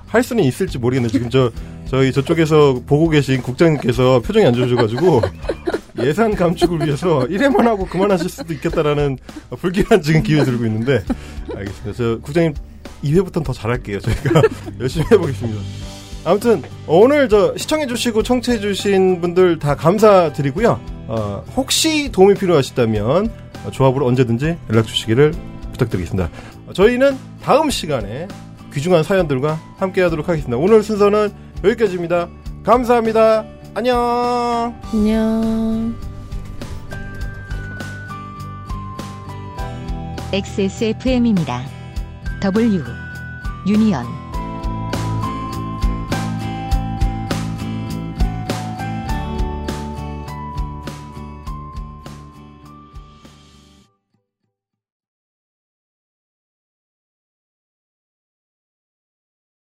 할 수는 있을지 모르겠는데 지금 저 저희 저쪽에서 보고 계신 국장님께서 표정이 안 좋으셔가지고 예산 감축을 위해서 1회만 하고 그만하실 수도 있겠다라는 불길한 지금 기회 들고 있는데 알겠습니다. 저 국장님 2회부터는 더 잘할게요. 저희가 열심히 해보겠습니다. 아무튼 오늘 저 시청해주시고 청취해주신 분들 다 감사드리고요. 어, 혹시 도움이 필요하시다면 어, 조합으로 언제든지 연락 주시기를 부탁드리겠습니다. 어, 저희는 다음 시간에 귀중한 사연들과 함께 하도록 하겠습니다. 오늘 순서는 여기까지입니다. 감사합니다. 안녕. 안녕. XSFM입니다. W 유니언